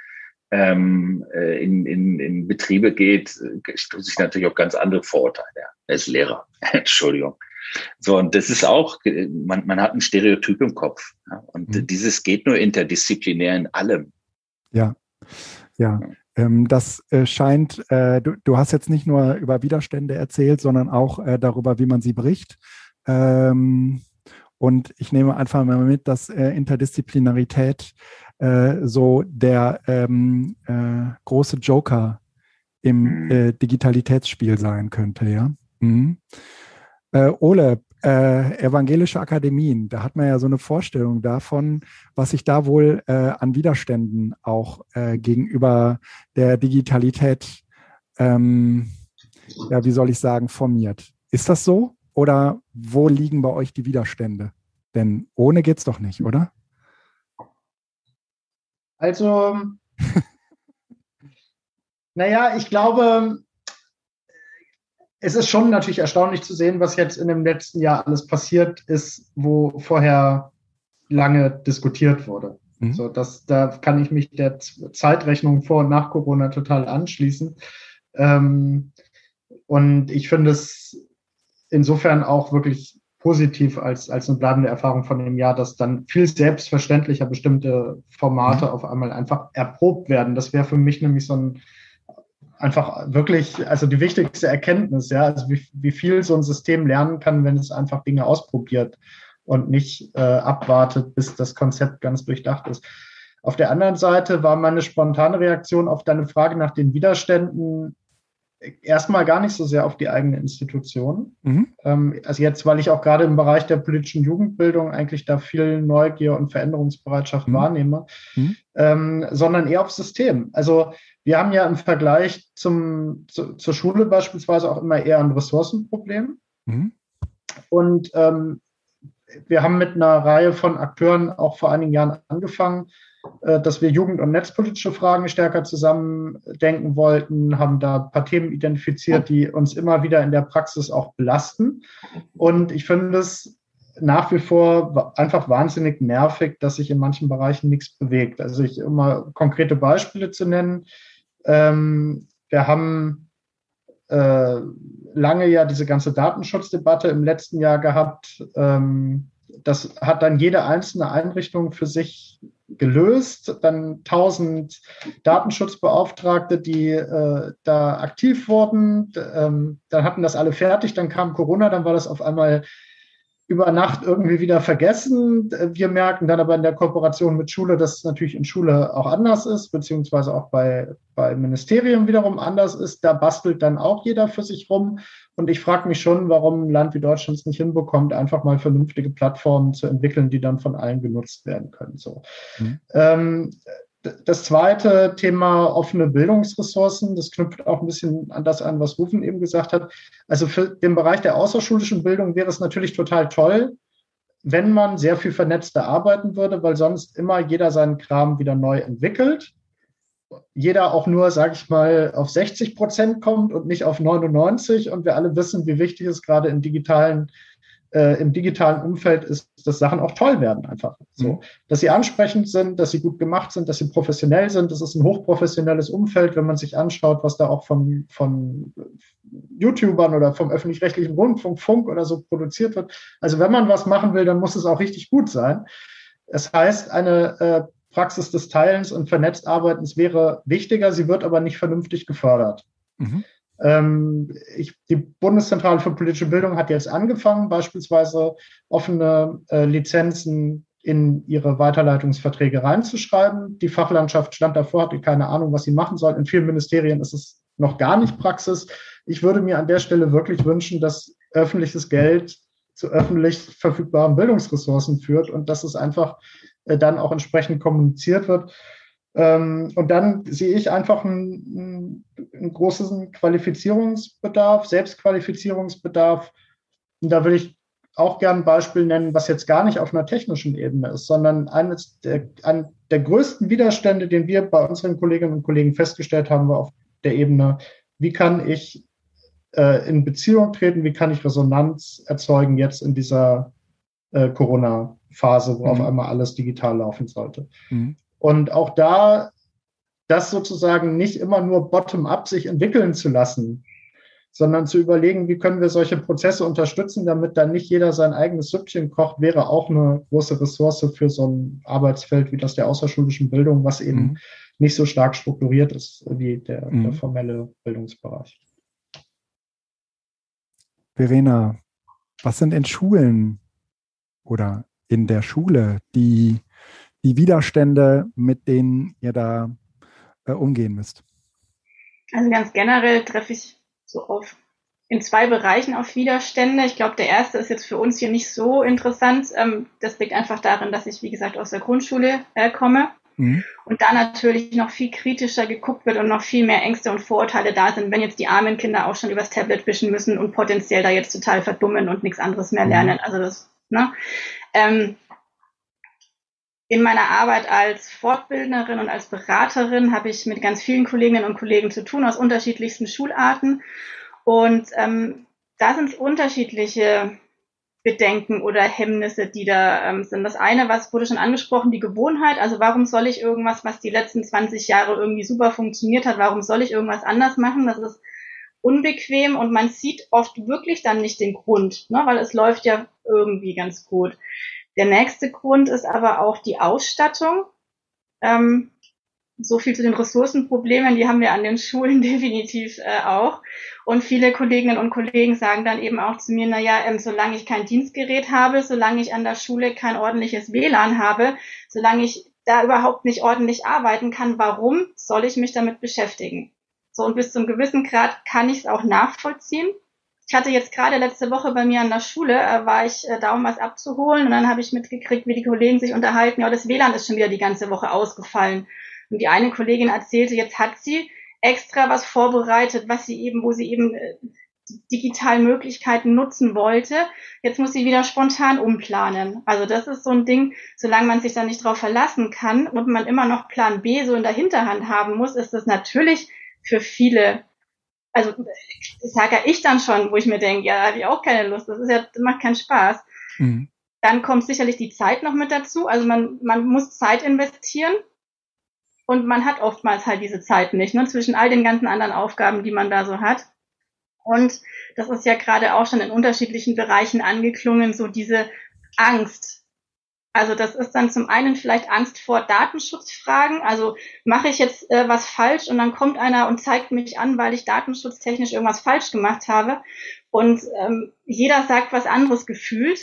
ähm, äh, in, in, in Betriebe geht, äh, stoße ich natürlich auch ganz andere Vorurteile. Er ist Lehrer. Entschuldigung. So, und das ist auch, man, man hat ein Stereotyp im Kopf. Ja, und mhm. dieses geht nur interdisziplinär in allem. Ja, ja. Ähm, das äh, scheint, äh, du, du hast jetzt nicht nur über Widerstände erzählt, sondern auch äh, darüber, wie man sie bricht. Ähm, und ich nehme einfach mal mit, dass äh, Interdisziplinarität äh, so der ähm, äh, große Joker im mhm. äh, Digitalitätsspiel sein könnte, ja. Mhm. Äh, Ole, äh, evangelische Akademien, da hat man ja so eine Vorstellung davon, was sich da wohl an Widerständen auch gegenüber der Digitalität, ähm, ja, wie soll ich sagen, formiert. Ist das so? Oder wo liegen bei euch die Widerstände? Denn ohne geht's doch nicht, oder? Also, naja, ich glaube, es ist schon natürlich erstaunlich zu sehen, was jetzt in dem letzten Jahr alles passiert ist, wo vorher lange diskutiert wurde. Mhm. So, das, da kann ich mich der Zeitrechnung vor und nach Corona total anschließen. Ähm, und ich finde es insofern auch wirklich positiv als, als eine bleibende Erfahrung von dem Jahr, dass dann viel selbstverständlicher bestimmte Formate mhm. auf einmal einfach erprobt werden. Das wäre für mich nämlich so ein einfach wirklich, also die wichtigste Erkenntnis, ja, also wie, wie viel so ein System lernen kann, wenn es einfach Dinge ausprobiert und nicht äh, abwartet, bis das Konzept ganz durchdacht ist. Auf der anderen Seite war meine spontane Reaktion auf deine Frage nach den Widerständen erstmal gar nicht so sehr auf die eigene Institution. Mhm. Ähm, also jetzt, weil ich auch gerade im Bereich der politischen Jugendbildung eigentlich da viel Neugier und Veränderungsbereitschaft mhm. wahrnehme, mhm. Ähm, sondern eher aufs System. Also wir haben ja im Vergleich zum, zu, zur Schule beispielsweise auch immer eher ein Ressourcenproblem. Mhm. Und ähm, wir haben mit einer Reihe von Akteuren auch vor einigen Jahren angefangen, dass wir jugend- und netzpolitische Fragen stärker zusammendenken wollten, haben da ein paar Themen identifiziert, die uns immer wieder in der Praxis auch belasten. Und ich finde es nach wie vor einfach wahnsinnig nervig, dass sich in manchen Bereichen nichts bewegt. Also ich immer konkrete Beispiele zu nennen. Ähm, wir haben äh, lange ja diese ganze Datenschutzdebatte im letzten Jahr gehabt. Ähm, das hat dann jede einzelne Einrichtung für sich gelöst. Dann 1000 Datenschutzbeauftragte, die äh, da aktiv wurden. Ähm, dann hatten das alle fertig. Dann kam Corona, dann war das auf einmal über Nacht irgendwie wieder vergessen. Wir merken dann aber in der Kooperation mit Schule, dass es natürlich in Schule auch anders ist, beziehungsweise auch bei, bei Ministerien wiederum anders ist. Da bastelt dann auch jeder für sich rum. Und ich frage mich schon, warum ein Land wie Deutschland es nicht hinbekommt, einfach mal vernünftige Plattformen zu entwickeln, die dann von allen genutzt werden können. So. Mhm. Ähm, das zweite Thema offene Bildungsressourcen, das knüpft auch ein bisschen an das an, was Rufen eben gesagt hat. Also für den Bereich der außerschulischen Bildung wäre es natürlich total toll, wenn man sehr viel vernetzter arbeiten würde, weil sonst immer jeder seinen Kram wieder neu entwickelt. Jeder auch nur, sage ich mal, auf 60 Prozent kommt und nicht auf 99. Und wir alle wissen, wie wichtig es gerade in digitalen äh, im digitalen Umfeld ist, dass Sachen auch toll werden einfach. So, mhm. dass sie ansprechend sind, dass sie gut gemacht sind, dass sie professionell sind. Das ist ein hochprofessionelles Umfeld, wenn man sich anschaut, was da auch von, von YouTubern oder vom öffentlich-rechtlichen Rundfunk, Funk oder so produziert wird. Also wenn man was machen will, dann muss es auch richtig gut sein. Es heißt, eine äh, Praxis des Teilens und vernetzt Arbeitens wäre wichtiger, sie wird aber nicht vernünftig gefördert. Mhm. Ähm, ich, die Bundeszentrale für politische Bildung hat jetzt angefangen, beispielsweise offene äh, Lizenzen in ihre Weiterleitungsverträge reinzuschreiben. Die Fachlandschaft stand davor, hatte keine Ahnung, was sie machen soll. In vielen Ministerien ist es noch gar nicht Praxis. Ich würde mir an der Stelle wirklich wünschen, dass öffentliches Geld zu öffentlich verfügbaren Bildungsressourcen führt und dass es einfach äh, dann auch entsprechend kommuniziert wird. Ähm, und dann sehe ich einfach einen, einen großen Qualifizierungsbedarf, Selbstqualifizierungsbedarf. Und da will ich auch gerne ein Beispiel nennen, was jetzt gar nicht auf einer technischen Ebene ist, sondern eines der, ein der größten Widerstände, den wir bei unseren Kolleginnen und Kollegen festgestellt haben, war auf der Ebene, wie kann ich äh, in Beziehung treten, wie kann ich Resonanz erzeugen jetzt in dieser äh, Corona-Phase, wo mhm. auf einmal alles digital laufen sollte. Mhm. Und auch da, das sozusagen nicht immer nur bottom-up sich entwickeln zu lassen, sondern zu überlegen, wie können wir solche Prozesse unterstützen, damit dann nicht jeder sein eigenes Süppchen kocht, wäre auch eine große Ressource für so ein Arbeitsfeld wie das der außerschulischen Bildung, was eben mhm. nicht so stark strukturiert ist wie der, mhm. der formelle Bildungsbereich. Verena, was sind in Schulen oder in der Schule die, die Widerstände, mit denen ihr da äh, umgehen müsst? Also ganz generell treffe ich so auf in zwei Bereichen auf Widerstände. Ich glaube, der erste ist jetzt für uns hier nicht so interessant. Ähm, das liegt einfach darin, dass ich, wie gesagt, aus der Grundschule äh, komme. Mhm. Und da natürlich noch viel kritischer geguckt wird und noch viel mehr Ängste und Vorurteile da sind, wenn jetzt die armen Kinder auch schon übers Tablet wischen müssen und potenziell da jetzt total verdummen und nichts anderes mehr mhm. lernen. Also das, ne? Ähm, in meiner Arbeit als Fortbildnerin und als Beraterin habe ich mit ganz vielen Kolleginnen und Kollegen zu tun aus unterschiedlichsten Schularten. Und ähm, da sind unterschiedliche Bedenken oder Hemmnisse, die da ähm, sind. Das eine, was wurde schon angesprochen, die Gewohnheit. Also warum soll ich irgendwas, was die letzten 20 Jahre irgendwie super funktioniert hat, warum soll ich irgendwas anders machen? Das ist unbequem und man sieht oft wirklich dann nicht den Grund, ne, weil es läuft ja irgendwie ganz gut. Der nächste Grund ist aber auch die Ausstattung. Ähm, so viel zu den Ressourcenproblemen, die haben wir an den Schulen definitiv äh, auch. Und viele Kolleginnen und Kollegen sagen dann eben auch zu mir, na ja, ähm, solange ich kein Dienstgerät habe, solange ich an der Schule kein ordentliches WLAN habe, solange ich da überhaupt nicht ordentlich arbeiten kann, warum soll ich mich damit beschäftigen? So, und bis zum gewissen Grad kann ich es auch nachvollziehen. Ich hatte jetzt gerade letzte Woche bei mir an der Schule, äh, war ich äh, da, um was abzuholen und dann habe ich mitgekriegt, wie die Kollegen sich unterhalten, ja, das WLAN ist schon wieder die ganze Woche ausgefallen. Und die eine Kollegin erzählte, jetzt hat sie extra was vorbereitet, was sie eben, wo sie eben äh, digitalen Möglichkeiten nutzen wollte. Jetzt muss sie wieder spontan umplanen. Also das ist so ein Ding, solange man sich da nicht drauf verlassen kann und man immer noch Plan B so in der Hinterhand haben muss, ist das natürlich für viele, also das sage ja ich dann schon, wo ich mir denke, ja, da habe ich auch keine Lust, das ist ja, macht keinen Spaß. Mhm. Dann kommt sicherlich die Zeit noch mit dazu. Also man, man muss Zeit investieren und man hat oftmals halt diese Zeit nicht, ne, zwischen all den ganzen anderen Aufgaben, die man da so hat. Und das ist ja gerade auch schon in unterschiedlichen Bereichen angeklungen, so diese Angst. Also das ist dann zum einen vielleicht Angst vor Datenschutzfragen. Also mache ich jetzt äh, was falsch und dann kommt einer und zeigt mich an, weil ich datenschutztechnisch irgendwas falsch gemacht habe. Und ähm, jeder sagt was anderes gefühlt.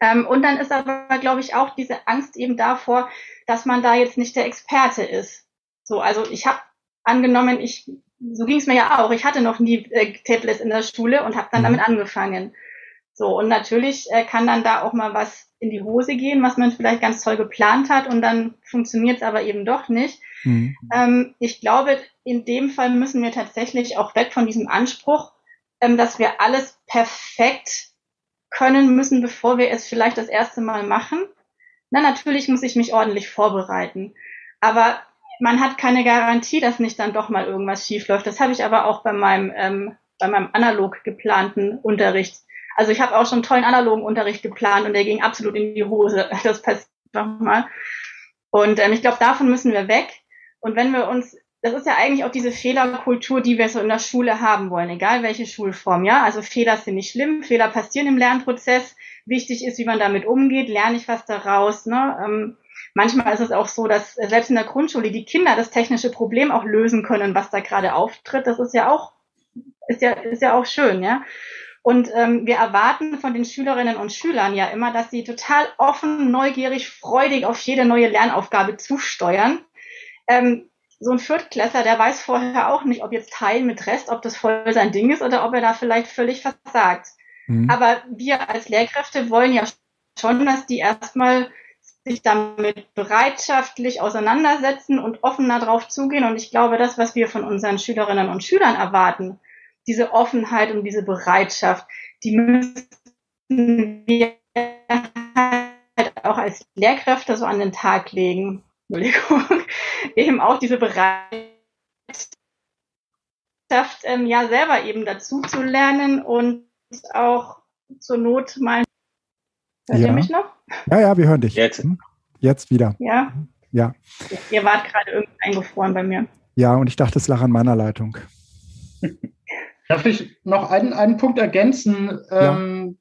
Ähm, und dann ist aber, glaube ich, auch diese Angst eben davor, dass man da jetzt nicht der Experte ist. So, also ich habe angenommen, ich so ging es mir ja auch. Ich hatte noch nie äh, Tablets in der Schule und habe dann mhm. damit angefangen. So und natürlich äh, kann dann da auch mal was in die Hose gehen, was man vielleicht ganz toll geplant hat und dann funktioniert es aber eben doch nicht. Mhm. Ähm, ich glaube, in dem Fall müssen wir tatsächlich auch weg von diesem Anspruch, ähm, dass wir alles perfekt können müssen, bevor wir es vielleicht das erste Mal machen, na, natürlich muss ich mich ordentlich vorbereiten. Aber man hat keine Garantie, dass nicht dann doch mal irgendwas schief läuft. Das habe ich aber auch bei meinem, ähm, bei meinem analog geplanten Unterricht. Also ich habe auch schon tollen analogen Unterricht geplant und der ging absolut in die Hose. Das passiert mal. Und ähm, ich glaube, davon müssen wir weg. Und wenn wir uns, das ist ja eigentlich auch diese Fehlerkultur, die wir so in der Schule haben wollen, egal welche Schulform, ja. Also Fehler sind nicht schlimm, Fehler passieren im Lernprozess wichtig ist, wie man damit umgeht, lerne ich was daraus. Ne? Ähm, manchmal ist es auch so, dass selbst in der Grundschule die Kinder das technische Problem auch lösen können, was da gerade auftritt. Das ist ja auch, ist ja, ist ja auch schön, ja. Und ähm, wir erwarten von den Schülerinnen und Schülern ja immer, dass sie total offen, neugierig, freudig auf jede neue Lernaufgabe zusteuern. Ähm, so ein Viertklässler, der weiß vorher auch nicht, ob jetzt Teil mit Rest, ob das voll sein Ding ist oder ob er da vielleicht völlig versagt. Mhm. Aber wir als Lehrkräfte wollen ja schon, dass die erstmal sich damit bereitschaftlich auseinandersetzen und offener drauf zugehen. Und ich glaube, das, was wir von unseren Schülerinnen und Schülern erwarten, diese Offenheit und diese Bereitschaft, die müssen wir halt auch als Lehrkräfte so an den Tag legen. Entschuldigung, eben auch diese Bereitschaft, ähm, ja selber eben dazu zu lernen und auch zur Not mal. Hört ja. ihr mich noch? Ja, ja, wir hören dich. Jetzt. Hm? Jetzt wieder. Ja. Ja. Ihr wart gerade irgendwie eingefroren bei mir. Ja, und ich dachte, es lag an meiner Leitung. Darf ich noch einen, einen Punkt ergänzen? Ja. Ähm,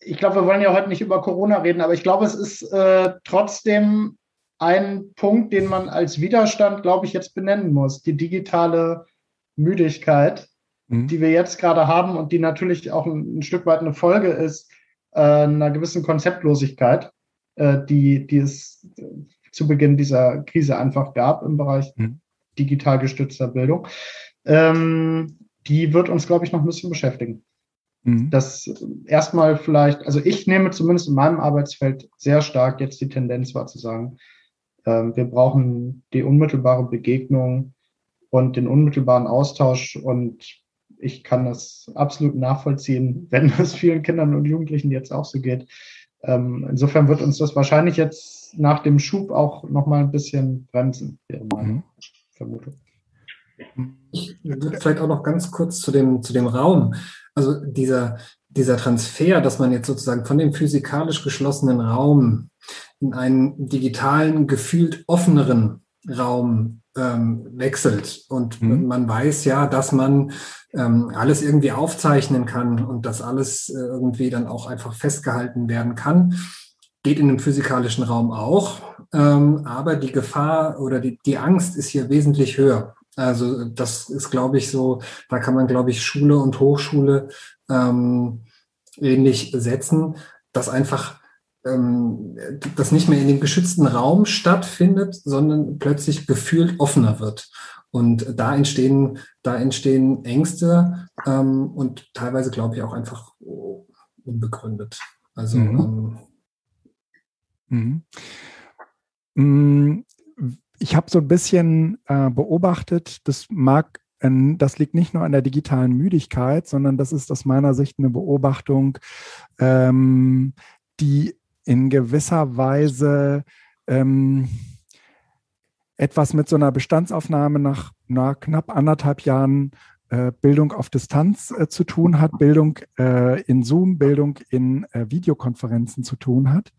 ich glaube, wir wollen ja heute nicht über Corona reden, aber ich glaube, es ist äh, trotzdem ein Punkt, den man als Widerstand, glaube ich, jetzt benennen muss. Die digitale Müdigkeit, mhm. die wir jetzt gerade haben und die natürlich auch ein, ein Stück weit eine Folge ist äh, einer gewissen Konzeptlosigkeit, äh, die, die es zu Beginn dieser Krise einfach gab im Bereich mhm. digital gestützter Bildung. Ähm, die wird uns, glaube ich, noch ein bisschen beschäftigen. Mhm. Das erstmal vielleicht, also ich nehme zumindest in meinem Arbeitsfeld sehr stark jetzt die Tendenz wahr zu sagen, ähm, wir brauchen die unmittelbare Begegnung und den unmittelbaren Austausch und ich kann das absolut nachvollziehen, wenn es vielen Kindern und Jugendlichen jetzt auch so geht. Ähm, insofern wird uns das wahrscheinlich jetzt nach dem Schub auch nochmal ein bisschen bremsen, wäre meine mhm. Vermutung. Ich würde vielleicht auch noch ganz kurz zu dem, zu dem Raum. Also dieser, dieser Transfer, dass man jetzt sozusagen von dem physikalisch geschlossenen Raum in einen digitalen, gefühlt offeneren Raum ähm, wechselt. Und mhm. man weiß ja, dass man ähm, alles irgendwie aufzeichnen kann und dass alles äh, irgendwie dann auch einfach festgehalten werden kann. Geht in dem physikalischen Raum auch, ähm, aber die Gefahr oder die, die Angst ist hier wesentlich höher. Also das ist, glaube ich, so, da kann man, glaube ich, Schule und Hochschule ähm, ähnlich setzen, dass einfach ähm, das nicht mehr in dem geschützten Raum stattfindet, sondern plötzlich gefühlt offener wird. Und da entstehen, da entstehen Ängste ähm, und teilweise, glaube ich, auch einfach unbegründet. Also mhm. Ähm, mhm. Ich habe so ein bisschen äh, beobachtet, das mag, äh, das liegt nicht nur an der digitalen Müdigkeit, sondern das ist aus meiner Sicht eine Beobachtung, ähm, die in gewisser Weise ähm, etwas mit so einer Bestandsaufnahme nach, nach knapp anderthalb Jahren äh, Bildung auf Distanz äh, zu tun hat, Bildung äh, in Zoom, Bildung in äh, Videokonferenzen zu tun hat,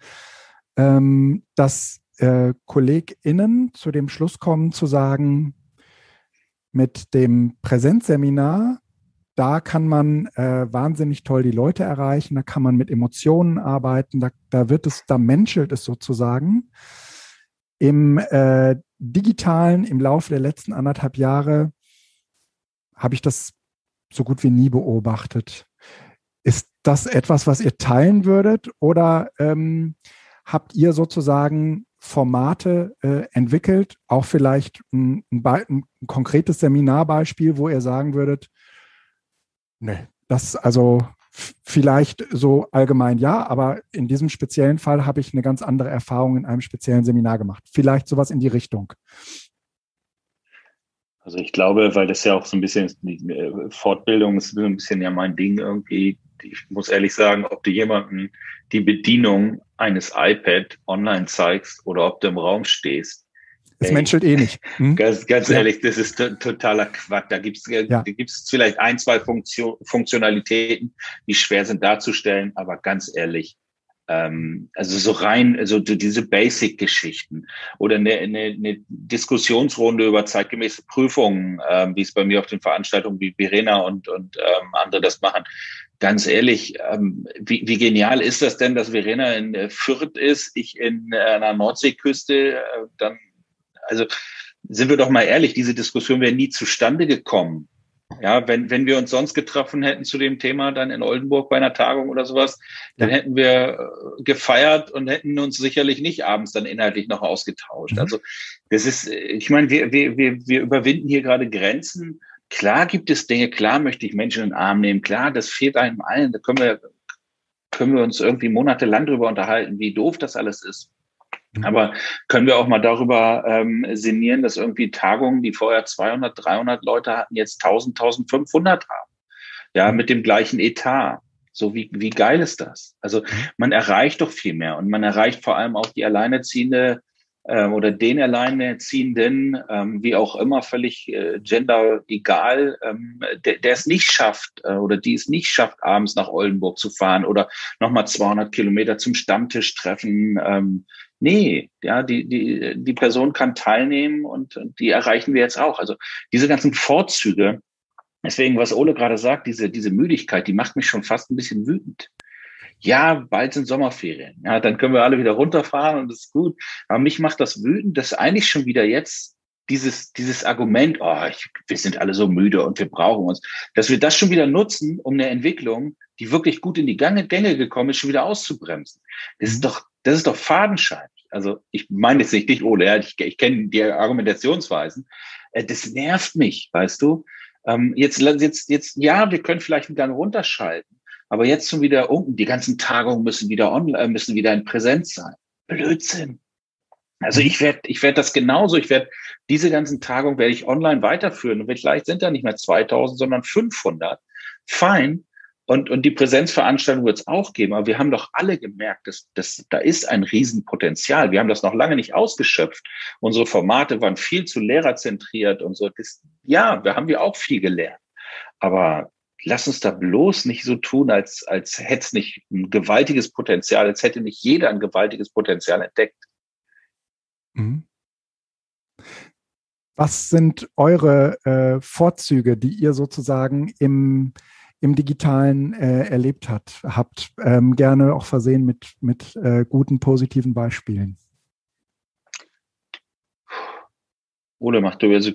ähm, dass äh, KollegInnen zu dem Schluss kommen, zu sagen, mit dem Präsenzseminar, da kann man äh, wahnsinnig toll die Leute erreichen, da kann man mit Emotionen arbeiten, da, da wird es, da menschelt es sozusagen. Im äh, digitalen, im Laufe der letzten anderthalb Jahre habe ich das so gut wie nie beobachtet. Ist das etwas, was ihr teilen würdet oder ähm, habt ihr sozusagen Formate äh, entwickelt, auch vielleicht ein, ein, ein, konkretes Seminarbeispiel, wo ihr sagen würdet, ne, das also vielleicht so allgemein ja, aber in diesem speziellen Fall habe ich eine ganz andere Erfahrung in einem speziellen Seminar gemacht. Vielleicht sowas in die Richtung. Also ich glaube, weil das ja auch so ein bisschen äh, Fortbildung ist so ein bisschen ja mein Ding irgendwie. Ich muss ehrlich sagen, ob du jemanden die Bedienung eines iPad online zeigst oder ob du im Raum stehst. Es menschelt eh nicht. Hm? Ganz, ganz ja. ehrlich, das ist totaler Quatsch. Da gibt's ja. da gibt's vielleicht ein, zwei Funktion, Funktionalitäten, die schwer sind darzustellen, aber ganz ehrlich, ähm, also so rein, also diese Basic-Geschichten oder eine, eine, eine Diskussionsrunde über zeitgemäße Prüfungen, ähm, wie es bei mir auf den Veranstaltungen wie Verena und, und ähm, andere das machen. Ganz ehrlich, ähm, wie, wie genial ist das denn, dass Verena in äh, Fürth ist, ich in äh, einer Nordseeküste, äh, dann, also sind wir doch mal ehrlich, diese Diskussion wäre nie zustande gekommen, Ja, wenn, wenn wir uns sonst getroffen hätten zu dem Thema, dann in Oldenburg bei einer Tagung oder sowas, dann ja. hätten wir äh, gefeiert und hätten uns sicherlich nicht abends dann inhaltlich noch ausgetauscht. Mhm. Also das ist, ich meine, wir, wir, wir, wir überwinden hier gerade Grenzen. Klar gibt es Dinge, klar möchte ich Menschen in den Arm nehmen, klar, das fehlt einem allen. Da können wir, können wir uns irgendwie monatelang drüber unterhalten, wie doof das alles ist. Mhm. Aber können wir auch mal darüber ähm, sinnieren, dass irgendwie Tagungen, die vorher 200, 300 Leute hatten, jetzt 1000, 1500 haben. Ja, mhm. mit dem gleichen Etat. So wie, wie geil ist das? Also mhm. man erreicht doch viel mehr und man erreicht vor allem auch die Alleinerziehende oder den Alleinerziehenden, ähm, wie auch immer, völlig äh, gender egal, ähm, der, der es nicht schafft äh, oder die es nicht schafft, abends nach Oldenburg zu fahren oder nochmal 200 Kilometer zum Stammtisch treffen. Ähm, Nee, ja, die, die, die Person kann teilnehmen und, und die erreichen wir jetzt auch. Also diese ganzen Vorzüge, deswegen, was Ole gerade sagt, diese, diese Müdigkeit, die macht mich schon fast ein bisschen wütend. Ja, bald sind Sommerferien. Ja, dann können wir alle wieder runterfahren und das ist gut. Aber mich macht das wütend, dass eigentlich schon wieder jetzt dieses, dieses Argument, oh, ich, wir sind alle so müde und wir brauchen uns, dass wir das schon wieder nutzen, um eine Entwicklung, die wirklich gut in die Gänge, Gänge gekommen ist, schon wieder auszubremsen. Das ist mhm. doch, das ist doch Fadenschein also ich meine jetzt nicht dich, Ole, ich, ich kenne die Argumentationsweisen. Äh, das nervt mich, weißt du. Ähm, jetzt, jetzt, jetzt, ja, wir können vielleicht wieder runterschalten, aber jetzt schon wieder, oh, die ganzen Tagungen müssen wieder online, äh, müssen wieder in Präsenz sein. Blödsinn. Also ich werde, ich werde das genauso. Ich werde diese ganzen Tagungen werde ich online weiterführen. Und vielleicht sind da nicht mehr 2000, sondern 500. Fein. Und, und die Präsenzveranstaltung wird es auch geben, aber wir haben doch alle gemerkt, dass, dass da ist ein Riesenpotenzial. Wir haben das noch lange nicht ausgeschöpft. Unsere Formate waren viel zu lehrerzentriert und so. Das, ja, wir haben wir auch viel gelernt. Aber lass uns da bloß nicht so tun, als, als hätte es nicht ein gewaltiges Potenzial, als hätte nicht jeder ein gewaltiges Potenzial entdeckt. Mhm. Was sind eure äh, Vorzüge, die ihr sozusagen im im Digitalen äh, erlebt hat, habt. Ähm, gerne auch versehen mit, mit äh, guten, positiven Beispielen. Oder macht du also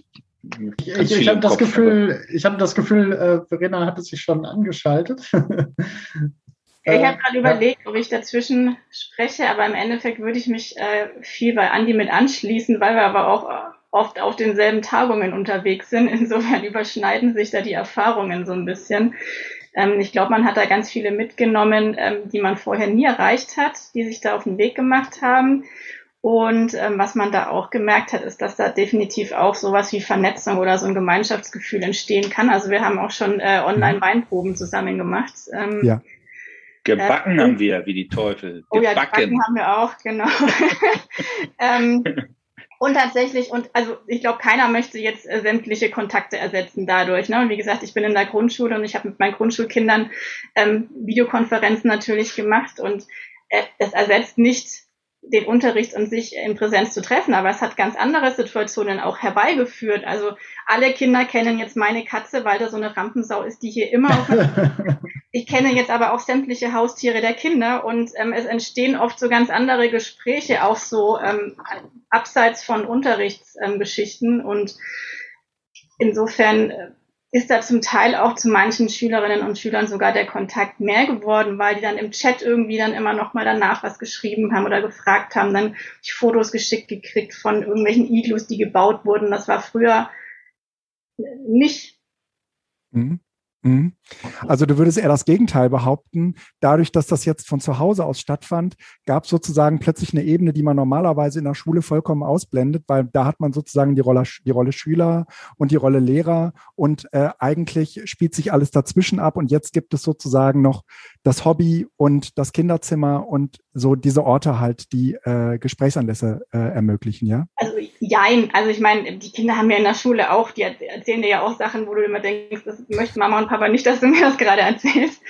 ich, ich, ich habe das, Gefühl, ich habe das Gefühl, äh, Verena hat es sich schon angeschaltet. Ja, ich habe gerade überlegt, ob ich dazwischen spreche, aber im Endeffekt würde ich mich äh, viel bei Andi mit anschließen, weil wir aber auch äh, oft auf denselben Tagungen unterwegs sind. Insofern überschneiden sich da die Erfahrungen so ein bisschen. Ähm, ich glaube, man hat da ganz viele mitgenommen, ähm, die man vorher nie erreicht hat, die sich da auf den Weg gemacht haben. Und ähm, was man da auch gemerkt hat, ist, dass da definitiv auch sowas wie Vernetzung oder so ein Gemeinschaftsgefühl entstehen kann. Also wir haben auch schon äh, Online-Weinproben zusammen gemacht. Ähm, ja. Gebacken äh, haben wir, wie die Teufel. Gebacken. Oh ja, gebacken haben wir auch, genau. ähm, und tatsächlich, und also ich glaube, keiner möchte jetzt äh, sämtliche Kontakte ersetzen dadurch. Ne? Und wie gesagt, ich bin in der Grundschule und ich habe mit meinen Grundschulkindern ähm, Videokonferenzen natürlich gemacht und äh, es ersetzt nicht den Unterricht und sich in Präsenz zu treffen, aber es hat ganz andere Situationen auch herbeigeführt. Also alle Kinder kennen jetzt meine Katze, weil da so eine Rampensau ist, die hier immer auf Ich kenne jetzt aber auch sämtliche Haustiere der Kinder und ähm, es entstehen oft so ganz andere Gespräche, auch so ähm, abseits von Unterrichtsgeschichten ähm, und insofern äh, ist da zum Teil auch zu manchen Schülerinnen und Schülern sogar der Kontakt mehr geworden, weil die dann im Chat irgendwie dann immer noch mal danach was geschrieben haben oder gefragt haben, dann ich Fotos geschickt gekriegt von irgendwelchen Iglus, die gebaut wurden. Das war früher nicht. Mhm. Mhm. Also du würdest eher das Gegenteil behaupten. Dadurch, dass das jetzt von zu Hause aus stattfand, gab es sozusagen plötzlich eine Ebene, die man normalerweise in der Schule vollkommen ausblendet, weil da hat man sozusagen die Rolle, die Rolle Schüler und die Rolle Lehrer und äh, eigentlich spielt sich alles dazwischen ab und jetzt gibt es sozusagen noch das Hobby und das Kinderzimmer und so diese Orte halt, die äh, Gesprächsanlässe äh, ermöglichen, ja? Also jein, also ich meine, die Kinder haben ja in der Schule auch, die erzählen dir ja auch Sachen, wo du immer denkst, das möchten Mama und Papa nicht, dass du mir das gerade erzählst.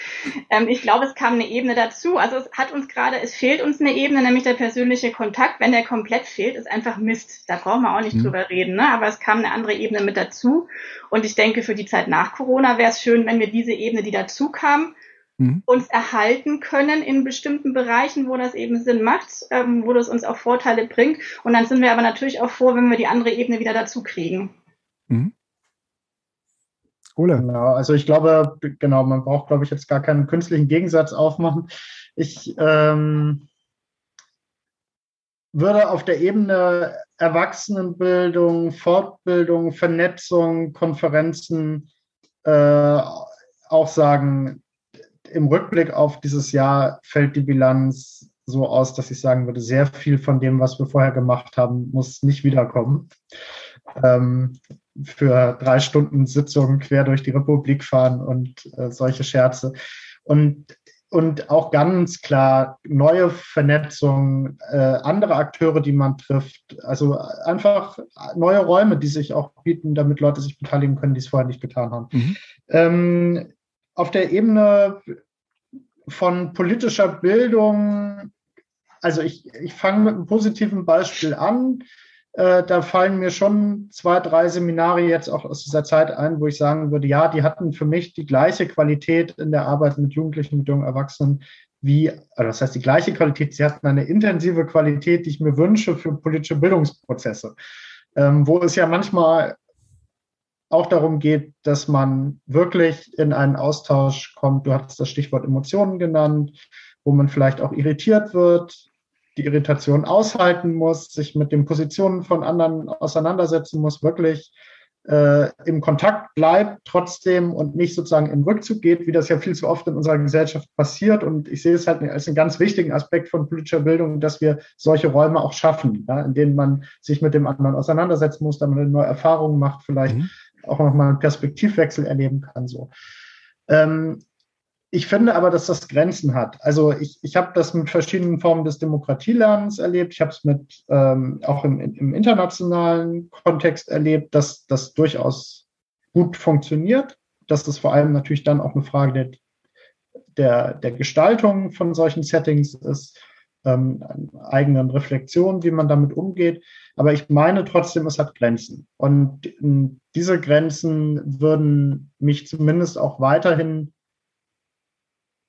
Ähm, ich glaube, es kam eine Ebene dazu. Also es hat uns gerade, es fehlt uns eine Ebene, nämlich der persönliche Kontakt. Wenn der komplett fehlt, ist einfach Mist. Da brauchen wir auch nicht mhm. drüber reden, ne? Aber es kam eine andere Ebene mit dazu. Und ich denke, für die Zeit nach Corona wäre es schön, wenn wir diese Ebene, die dazu kam, mhm. uns erhalten können in bestimmten Bereichen, wo das eben Sinn macht, ähm, wo das uns auch Vorteile bringt. Und dann sind wir aber natürlich auch froh, wenn wir die andere Ebene wieder dazu kriegen. Mhm. Ole. Genau, also ich glaube, genau, man braucht, glaube ich, jetzt gar keinen künstlichen Gegensatz aufmachen. Ich ähm, würde auf der Ebene Erwachsenenbildung, Fortbildung, Vernetzung, Konferenzen äh, auch sagen, im Rückblick auf dieses Jahr fällt die Bilanz so aus, dass ich sagen würde, sehr viel von dem, was wir vorher gemacht haben, muss nicht wiederkommen. Ähm, für drei Stunden Sitzungen quer durch die Republik fahren und äh, solche Scherze. Und, und auch ganz klar neue Vernetzungen, äh, andere Akteure, die man trifft. Also einfach neue Räume, die sich auch bieten, damit Leute sich beteiligen können, die es vorher nicht getan haben. Mhm. Ähm, auf der Ebene von politischer Bildung, also ich, ich fange mit einem positiven Beispiel an. Äh, da fallen mir schon zwei, drei Seminare jetzt auch aus dieser Zeit ein, wo ich sagen würde, ja, die hatten für mich die gleiche Qualität in der Arbeit mit Jugendlichen, mit jungen Erwachsenen wie, also das heißt die gleiche Qualität, sie hatten eine intensive Qualität, die ich mir wünsche für politische Bildungsprozesse, ähm, wo es ja manchmal auch darum geht, dass man wirklich in einen Austausch kommt. Du hattest das Stichwort Emotionen genannt, wo man vielleicht auch irritiert wird, die Irritation aushalten muss, sich mit den Positionen von anderen auseinandersetzen muss, wirklich äh, im Kontakt bleibt trotzdem und nicht sozusagen in Rückzug geht, wie das ja viel zu oft in unserer Gesellschaft passiert. Und ich sehe es halt als einen ganz wichtigen Aspekt von politischer Bildung, dass wir solche Räume auch schaffen, ja, in denen man sich mit dem anderen auseinandersetzen muss, damit man neue Erfahrungen macht, vielleicht mhm. Auch nochmal einen Perspektivwechsel erleben kann. So. Ähm, ich finde aber, dass das Grenzen hat. Also ich, ich habe das mit verschiedenen Formen des Demokratielernens erlebt. Ich habe es mit ähm, auch im, im internationalen Kontext erlebt, dass das durchaus gut funktioniert. Dass das vor allem natürlich dann auch eine Frage der, der, der Gestaltung von solchen Settings ist, ähm, eigenen Reflexionen, wie man damit umgeht. Aber ich meine trotzdem, es hat Grenzen. Und diese Grenzen würden mich zumindest auch weiterhin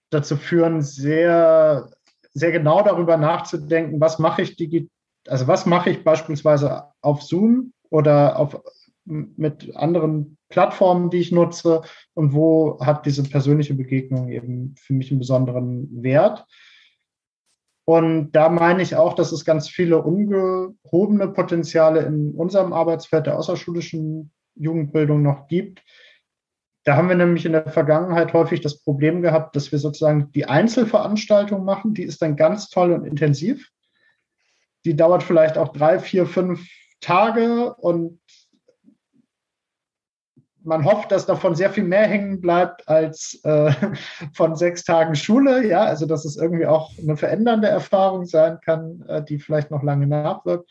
dazu führen, sehr, sehr genau darüber nachzudenken, was mache ich digital, also was mache ich beispielsweise auf Zoom oder auf, mit anderen Plattformen, die ich nutze und wo hat diese persönliche Begegnung eben für mich einen besonderen Wert. Und da meine ich auch, dass es ganz viele ungehobene Potenziale in unserem Arbeitsfeld der außerschulischen Jugendbildung noch gibt, da haben wir nämlich in der Vergangenheit häufig das Problem gehabt, dass wir sozusagen die Einzelveranstaltung machen, die ist dann ganz toll und intensiv. Die dauert vielleicht auch drei, vier, fünf Tage und man hofft, dass davon sehr viel mehr hängen bleibt als äh, von sechs Tagen Schule. Ja, also dass es irgendwie auch eine verändernde Erfahrung sein kann, äh, die vielleicht noch lange nachwirkt.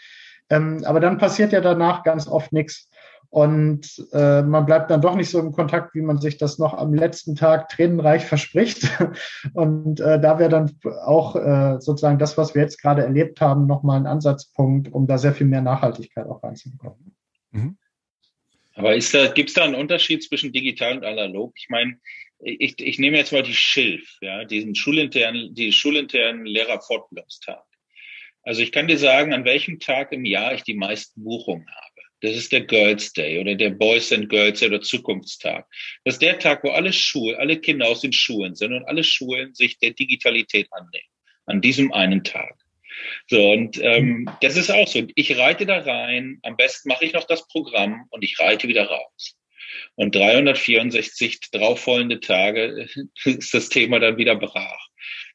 Ähm, aber dann passiert ja danach ganz oft nichts. Und äh, man bleibt dann doch nicht so im Kontakt, wie man sich das noch am letzten Tag tränenreich verspricht. Und äh, da wäre dann auch äh, sozusagen das, was wir jetzt gerade erlebt haben, nochmal ein Ansatzpunkt, um da sehr viel mehr Nachhaltigkeit auch reinzubekommen. Mhm. Aber gibt es da einen Unterschied zwischen digital und analog? Ich meine, ich, ich nehme jetzt mal die Schilf, ja, diesen schulinternen, die schulinternen Lehrerfortbildungstag. Also ich kann dir sagen, an welchem Tag im Jahr ich die meisten Buchungen habe. Das ist der Girls Day oder der Boys and Girls Day oder Zukunftstag. Das ist der Tag, wo alle Schulen, alle Kinder aus den Schulen sind und alle Schulen sich der Digitalität annehmen. An diesem einen Tag. So, und ähm, das ist auch so. Ich reite da rein, am besten mache ich noch das Programm und ich reite wieder raus. Und 364 drauffolgende Tage ist das Thema dann wieder brach.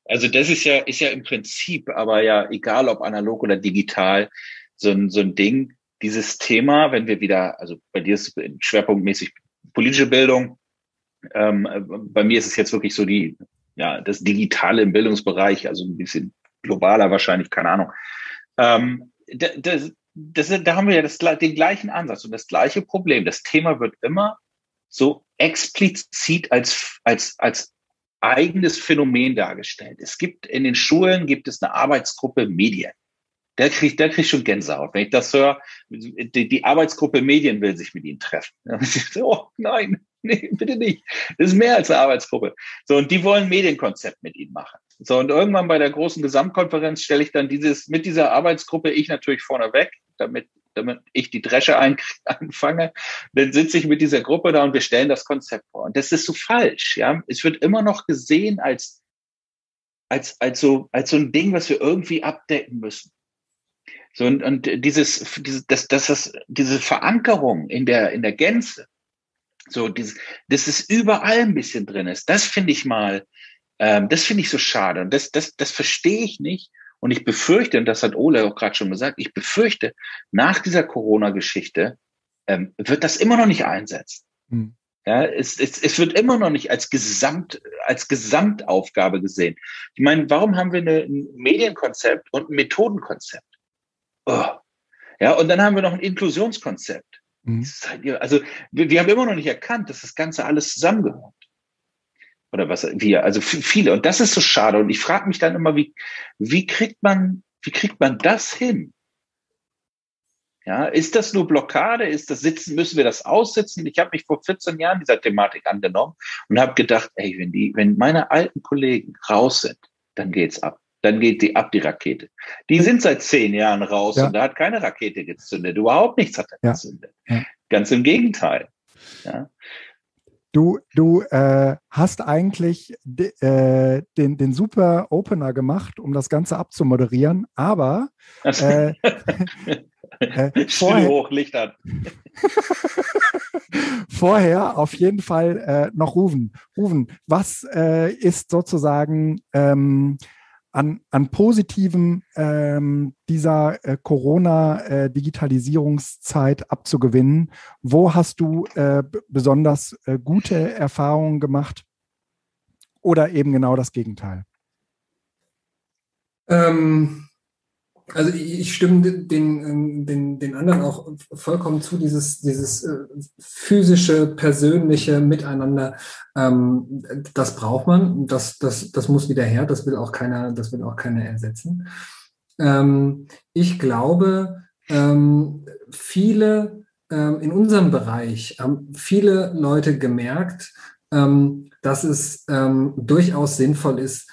Also das ist ja, ist ja im Prinzip, aber ja, egal ob analog oder digital, so ein, so ein Ding, dieses Thema, wenn wir wieder, also bei dir ist schwerpunktmäßig politische Bildung, ähm, bei mir ist es jetzt wirklich so die, ja, das Digitale im Bildungsbereich, also ein bisschen globaler wahrscheinlich, keine Ahnung. Ähm, das, das, da haben wir ja das, den gleichen Ansatz und das gleiche Problem. Das Thema wird immer so explizit als, als, als eigenes Phänomen dargestellt. Es gibt in den Schulen gibt es eine Arbeitsgruppe Medien der kriegt, der kriegt schon Gänsehaut. Wenn ich das höre, die, die Arbeitsgruppe Medien will sich mit ihnen treffen. oh nein, nee, bitte nicht. Das ist mehr als eine Arbeitsgruppe. So, und die wollen Medienkonzept mit ihnen machen. So, und irgendwann bei der großen Gesamtkonferenz stelle ich dann dieses, mit dieser Arbeitsgruppe, ich natürlich vorne weg, damit, damit ich die Dresche ein, anfange. Dann sitze ich mit dieser Gruppe da und wir stellen das Konzept vor. Und das ist so falsch, ja. Es wird immer noch gesehen als, als, als so, als so ein Ding, was wir irgendwie abdecken müssen. So, und, und dieses, dieses, das, das, das, diese Verankerung in der, in der Gänze, so, dieses, dass es überall ein bisschen drin ist, das finde ich mal, ähm, das finde ich so schade. Und das, das, das verstehe ich nicht. Und ich befürchte, und das hat Ole auch gerade schon gesagt, ich befürchte, nach dieser Corona-Geschichte ähm, wird das immer noch nicht einsetzen. Hm. Ja, es, es, es wird immer noch nicht als Gesamt, als Gesamtaufgabe gesehen. Ich meine, warum haben wir eine, ein Medienkonzept und ein Methodenkonzept? Oh. Ja, und dann haben wir noch ein Inklusionskonzept. Mhm. Halt, also wir, wir haben immer noch nicht erkannt, dass das Ganze alles zusammengehört. Oder was wir, also viele. Und das ist so schade. Und ich frage mich dann immer, wie, wie kriegt man, wie kriegt man das hin? Ja, ist das nur Blockade? Ist das Sitzen? Müssen wir das aussitzen? Ich habe mich vor 14 Jahren dieser Thematik angenommen und habe gedacht, ey, wenn die, wenn meine alten Kollegen raus sind, dann geht's ab dann geht die ab, die Rakete. Die sind seit zehn Jahren raus ja. und da hat keine Rakete gezündet. Überhaupt nichts hat er gezündet. Ja. Ganz im Gegenteil. Ja. Du, du äh, hast eigentlich äh, den, den super Opener gemacht, um das Ganze abzumoderieren, aber äh, äh, vorher, Hochlicht an. vorher auf jeden Fall äh, noch Ruven. Ruven, was äh, ist sozusagen ähm, an, an Positiven ähm, dieser äh, Corona-Digitalisierungszeit äh, abzugewinnen? Wo hast du äh, besonders äh, gute Erfahrungen gemacht oder eben genau das Gegenteil? Ähm, also ich stimme den, ähm, den, den anderen auch vollkommen zu, dieses, dieses äh, physische, persönliche Miteinander, ähm, das braucht man, das, das, das muss wieder her, das will auch keiner, das will auch keiner ersetzen. Ähm, ich glaube, ähm, viele ähm, in unserem Bereich haben viele Leute gemerkt, ähm, dass es durchaus sinnvoll ist,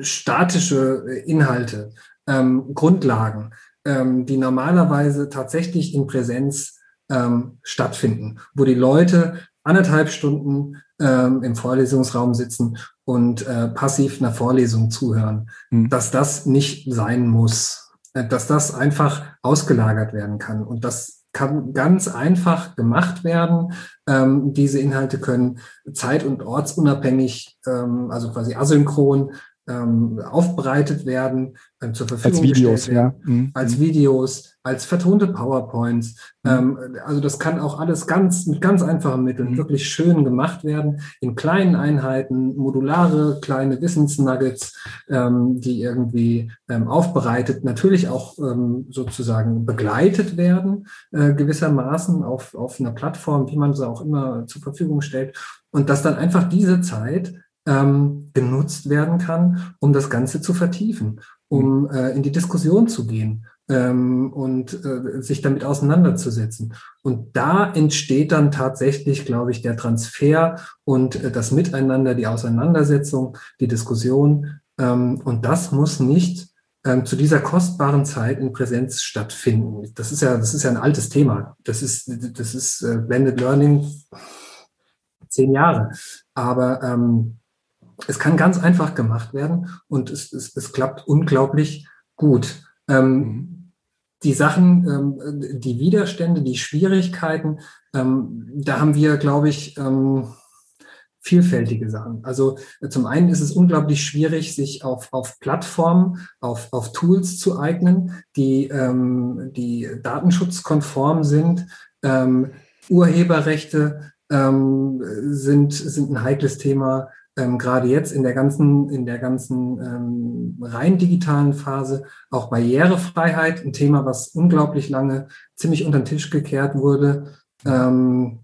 statische Inhalte ähm, Grundlagen, ähm, die normalerweise tatsächlich in Präsenz ähm, stattfinden, wo die Leute anderthalb Stunden ähm, im Vorlesungsraum sitzen und äh, passiv einer Vorlesung zuhören, mhm. dass das nicht sein muss, äh, dass das einfach ausgelagert werden kann und das kann ganz einfach gemacht werden. Ähm, diese Inhalte können zeit- und ortsunabhängig, ähm, also quasi asynchron ähm, aufbereitet werden, äh, zur Verfügung als Videos, werden, ja. Mhm. als Videos, als vertonte PowerPoints. Mhm. Ähm, also das kann auch alles ganz mit ganz einfachen Mitteln mhm. wirklich schön gemacht werden, in kleinen Einheiten, modulare kleine Wissensnuggets, ähm, die irgendwie ähm, aufbereitet, natürlich auch ähm, sozusagen begleitet werden, äh, gewissermaßen auf, auf einer Plattform, wie man sie auch immer zur Verfügung stellt. Und dass dann einfach diese Zeit ähm, genutzt werden kann, um das Ganze zu vertiefen, um mhm. äh, in die Diskussion zu gehen ähm, und äh, sich damit auseinanderzusetzen. Und da entsteht dann tatsächlich, glaube ich, der Transfer und äh, das Miteinander, die Auseinandersetzung, die Diskussion. Ähm, und das muss nicht ähm, zu dieser kostbaren Zeit in Präsenz stattfinden. Das ist ja, das ist ja ein altes Thema. Das ist, das ist äh, Blended Learning zehn Jahre. Aber ähm, es kann ganz einfach gemacht werden und es, es, es klappt unglaublich gut. Ähm, mhm. Die Sachen, ähm, die Widerstände, die Schwierigkeiten, ähm, da haben wir, glaube ich, ähm, vielfältige Sachen. Also äh, zum einen ist es unglaublich schwierig, sich auf, auf Plattformen, auf, auf Tools zu eignen, die, ähm, die datenschutzkonform sind. Ähm, Urheberrechte sind, sind ein heikles Thema ähm, gerade jetzt in der ganzen, in der ganzen ähm, rein digitalen Phase auch Barrierefreiheit, ein Thema, was unglaublich lange ziemlich unter den Tisch gekehrt wurde, ähm,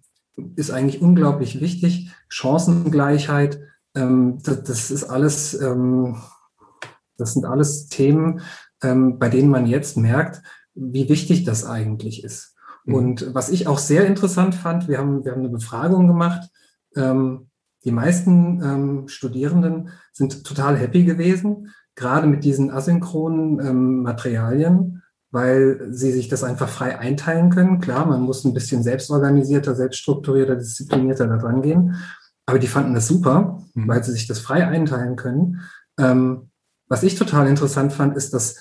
ist eigentlich unglaublich wichtig. Chancengleichheit, ähm, das, das, ist alles, ähm, das sind alles Themen, ähm, bei denen man jetzt merkt, wie wichtig das eigentlich ist. Mhm. Und was ich auch sehr interessant fand, wir haben, wir haben eine Befragung gemacht, ähm, Die meisten ähm, Studierenden sind total happy gewesen, gerade mit diesen asynchronen ähm, Materialien, weil sie sich das einfach frei einteilen können. Klar, man muss ein bisschen selbstorganisierter, selbststrukturierter, disziplinierter da dran gehen. Aber die fanden das super, mhm. weil sie sich das frei einteilen können. Ähm, was ich total interessant fand, ist, dass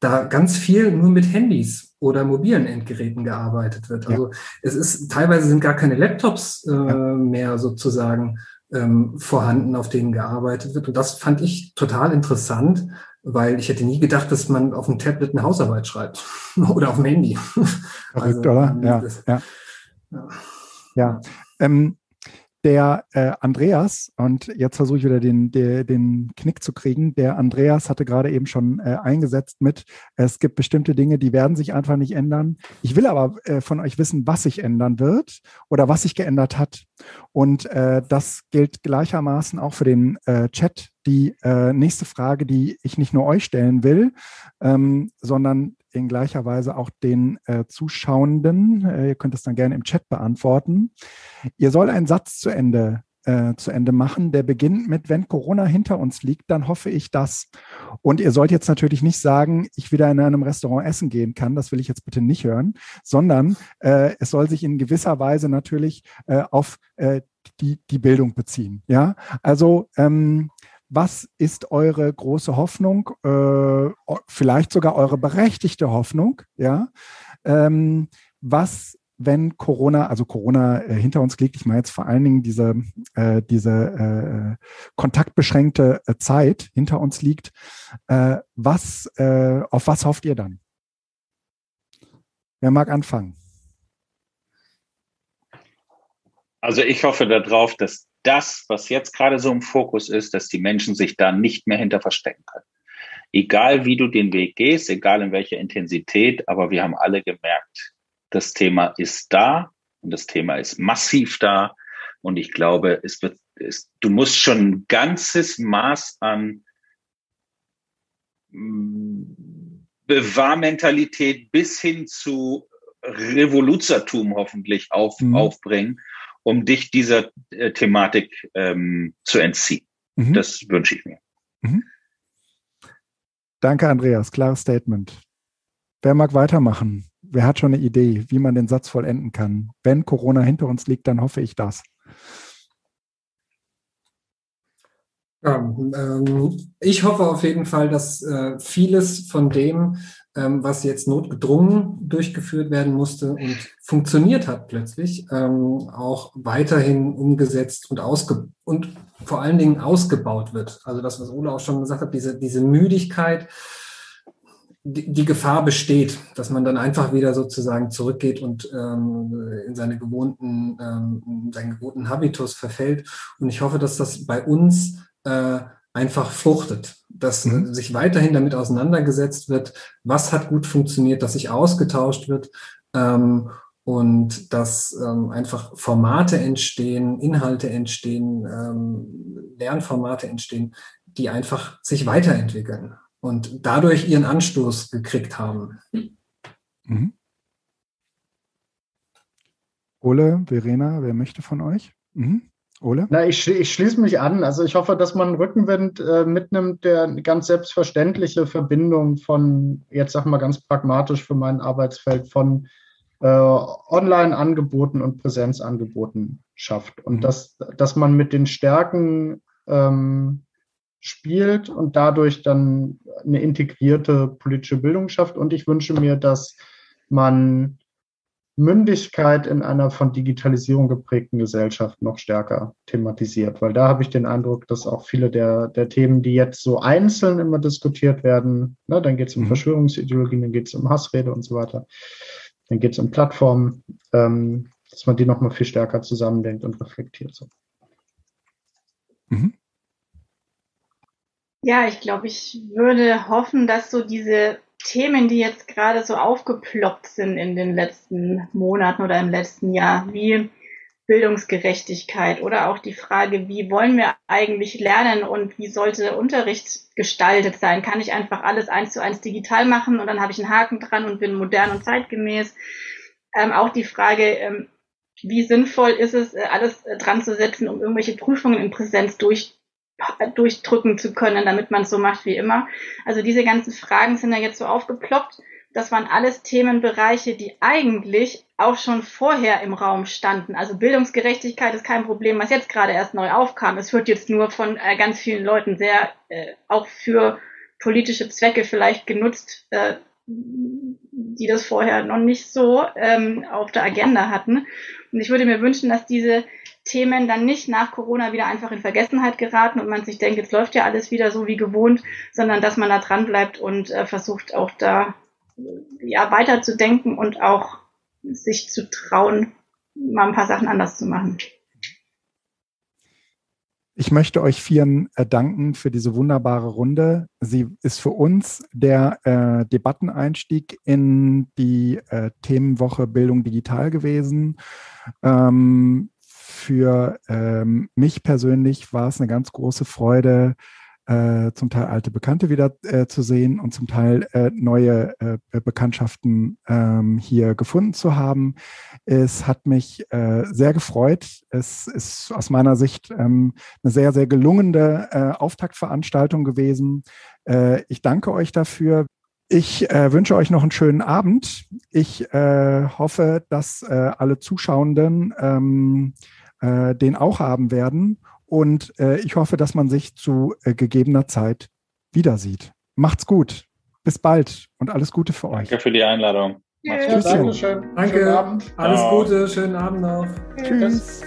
da ganz viel nur mit Handys oder mobilen Endgeräten gearbeitet wird. Also ja. es ist teilweise sind gar keine Laptops äh, ja. mehr sozusagen ähm, vorhanden, auf denen gearbeitet wird. Und das fand ich total interessant, weil ich hätte nie gedacht, dass man auf dem Tablet eine Hausarbeit schreibt oder auf dem Handy. Verrückt, also, oder? Ja, ja. ja. ja. Ähm, der äh, Andreas, und jetzt versuche ich wieder den, den, den Knick zu kriegen, der Andreas hatte gerade eben schon äh, eingesetzt mit, es gibt bestimmte Dinge, die werden sich einfach nicht ändern. Ich will aber äh, von euch wissen, was sich ändern wird oder was sich geändert hat. Und äh, das gilt gleichermaßen auch für den äh, Chat. Die äh, nächste Frage, die ich nicht nur euch stellen will, ähm, sondern in gleicher Weise auch den äh, Zuschauenden. Äh, ihr könnt es dann gerne im Chat beantworten. Ihr soll einen Satz zu Ende äh, zu Ende machen, der beginnt mit, wenn Corona hinter uns liegt, dann hoffe ich das. Und ihr sollt jetzt natürlich nicht sagen, ich wieder in einem Restaurant essen gehen kann, das will ich jetzt bitte nicht hören, sondern äh, es soll sich in gewisser Weise natürlich äh, auf äh, die, die Bildung beziehen. Ja, also ähm, was ist eure große Hoffnung, äh, vielleicht sogar eure berechtigte Hoffnung? Ja, ähm, was wenn Corona, also Corona äh, hinter uns liegt, ich meine jetzt vor allen Dingen diese, äh, diese äh, kontaktbeschränkte äh, Zeit hinter uns liegt, äh, was, äh, auf was hofft ihr dann? Wer mag anfangen? Also ich hoffe darauf, dass das, was jetzt gerade so im Fokus ist, dass die Menschen sich da nicht mehr hinter verstecken können. Egal wie du den Weg gehst, egal in welcher Intensität, aber wir haben alle gemerkt, das Thema ist da und das Thema ist massiv da. Und ich glaube, es wird, es, du musst schon ein ganzes Maß an mm, Bewahrmentalität bis hin zu Revoluzertum hoffentlich auf, mhm. aufbringen, um dich dieser äh, Thematik ähm, zu entziehen. Mhm. Das wünsche ich mir. Mhm. Danke, Andreas. Klares Statement. Wer mag weitermachen? Wer hat schon eine Idee, wie man den Satz vollenden kann? Wenn Corona hinter uns liegt, dann hoffe ich das. Ja, ähm, ich hoffe auf jeden Fall, dass äh, vieles von dem, was jetzt notgedrungen durchgeführt werden musste und funktioniert hat plötzlich, ähm, auch weiterhin umgesetzt und, ausge und vor allen Dingen ausgebaut wird. Also das, was Ola auch schon gesagt hat, diese, diese Müdigkeit, die, die Gefahr besteht, dass man dann einfach wieder sozusagen zurückgeht und ähm, in seine gewohnten, ähm, seinen gewohnten Habitus verfällt. Und ich hoffe, dass das bei uns äh, einfach fruchtet, dass mhm. sich weiterhin damit auseinandergesetzt wird, was hat gut funktioniert, dass sich ausgetauscht wird ähm, und dass ähm, einfach Formate entstehen, Inhalte entstehen, ähm, Lernformate entstehen, die einfach sich weiterentwickeln und dadurch ihren Anstoß gekriegt haben. Mhm. Ole, Verena, wer möchte von euch? Mhm. Ole? Na, ich, ich schließe mich an. Also ich hoffe, dass man Rückenwind äh, mitnimmt, der eine ganz selbstverständliche Verbindung von, jetzt sag mal ganz pragmatisch für mein Arbeitsfeld, von äh, Online-Angeboten und Präsenzangeboten schafft. Und mhm. dass, dass man mit den Stärken ähm, spielt und dadurch dann eine integrierte politische Bildung schafft. Und ich wünsche mir, dass man Mündigkeit in einer von Digitalisierung geprägten Gesellschaft noch stärker thematisiert, weil da habe ich den Eindruck, dass auch viele der, der Themen, die jetzt so einzeln immer diskutiert werden, ne, dann geht es um mhm. Verschwörungsideologien, dann geht es um Hassrede und so weiter, dann geht es um Plattformen, ähm, dass man die nochmal viel stärker zusammendenkt und reflektiert. So. Mhm. Ja, ich glaube, ich würde hoffen, dass so diese Themen, die jetzt gerade so aufgeploppt sind in den letzten Monaten oder im letzten Jahr, wie Bildungsgerechtigkeit oder auch die Frage, wie wollen wir eigentlich lernen und wie sollte Unterricht gestaltet sein? Kann ich einfach alles eins zu eins digital machen und dann habe ich einen Haken dran und bin modern und zeitgemäß? Ähm, auch die Frage, ähm, wie sinnvoll ist es, äh, alles äh, dran zu setzen, um irgendwelche Prüfungen in Präsenz durch, durchdrücken zu können, damit man es so macht wie immer. Also diese ganzen Fragen sind ja jetzt so aufgeploppt. Das waren alles Themenbereiche, die eigentlich auch schon vorher im Raum standen. Also Bildungsgerechtigkeit ist kein Problem, was jetzt gerade erst neu aufkam. Es wird jetzt nur von äh, ganz vielen Leuten sehr äh, auch für politische Zwecke vielleicht genutzt, äh, die das vorher noch nicht so ähm, auf der Agenda hatten. Und ich würde mir wünschen, dass diese Themen dann nicht nach Corona wieder einfach in Vergessenheit geraten und man sich denkt, jetzt läuft ja alles wieder so wie gewohnt, sondern dass man da dran bleibt und äh, versucht auch da ja weiterzudenken und auch sich zu trauen, mal ein paar Sachen anders zu machen. Ich möchte euch vieren äh, danken für diese wunderbare Runde. Sie ist für uns der äh, Debatteneinstieg in die äh, Themenwoche Bildung digital gewesen. Ähm, für ähm, mich persönlich war es eine ganz große Freude, äh, zum Teil alte Bekannte wieder äh, zu sehen und zum Teil äh, neue äh, Bekanntschaften ähm, hier gefunden zu haben. Es hat mich äh, sehr gefreut. Es ist aus meiner Sicht ähm, eine sehr, sehr gelungene äh, Auftaktveranstaltung gewesen. Ich danke euch dafür. Ich äh, wünsche euch noch einen schönen Abend. Ich äh, hoffe, dass äh, alle Zuschauenden ähm, äh, den auch haben werden. Und äh, ich hoffe, dass man sich zu äh, gegebener Zeit wieder sieht. Macht's gut. Bis bald und alles Gute für euch. Danke für die Einladung. Ja, Danke schön. Danke. Alles Gute. Schönen Abend noch. Tschüss.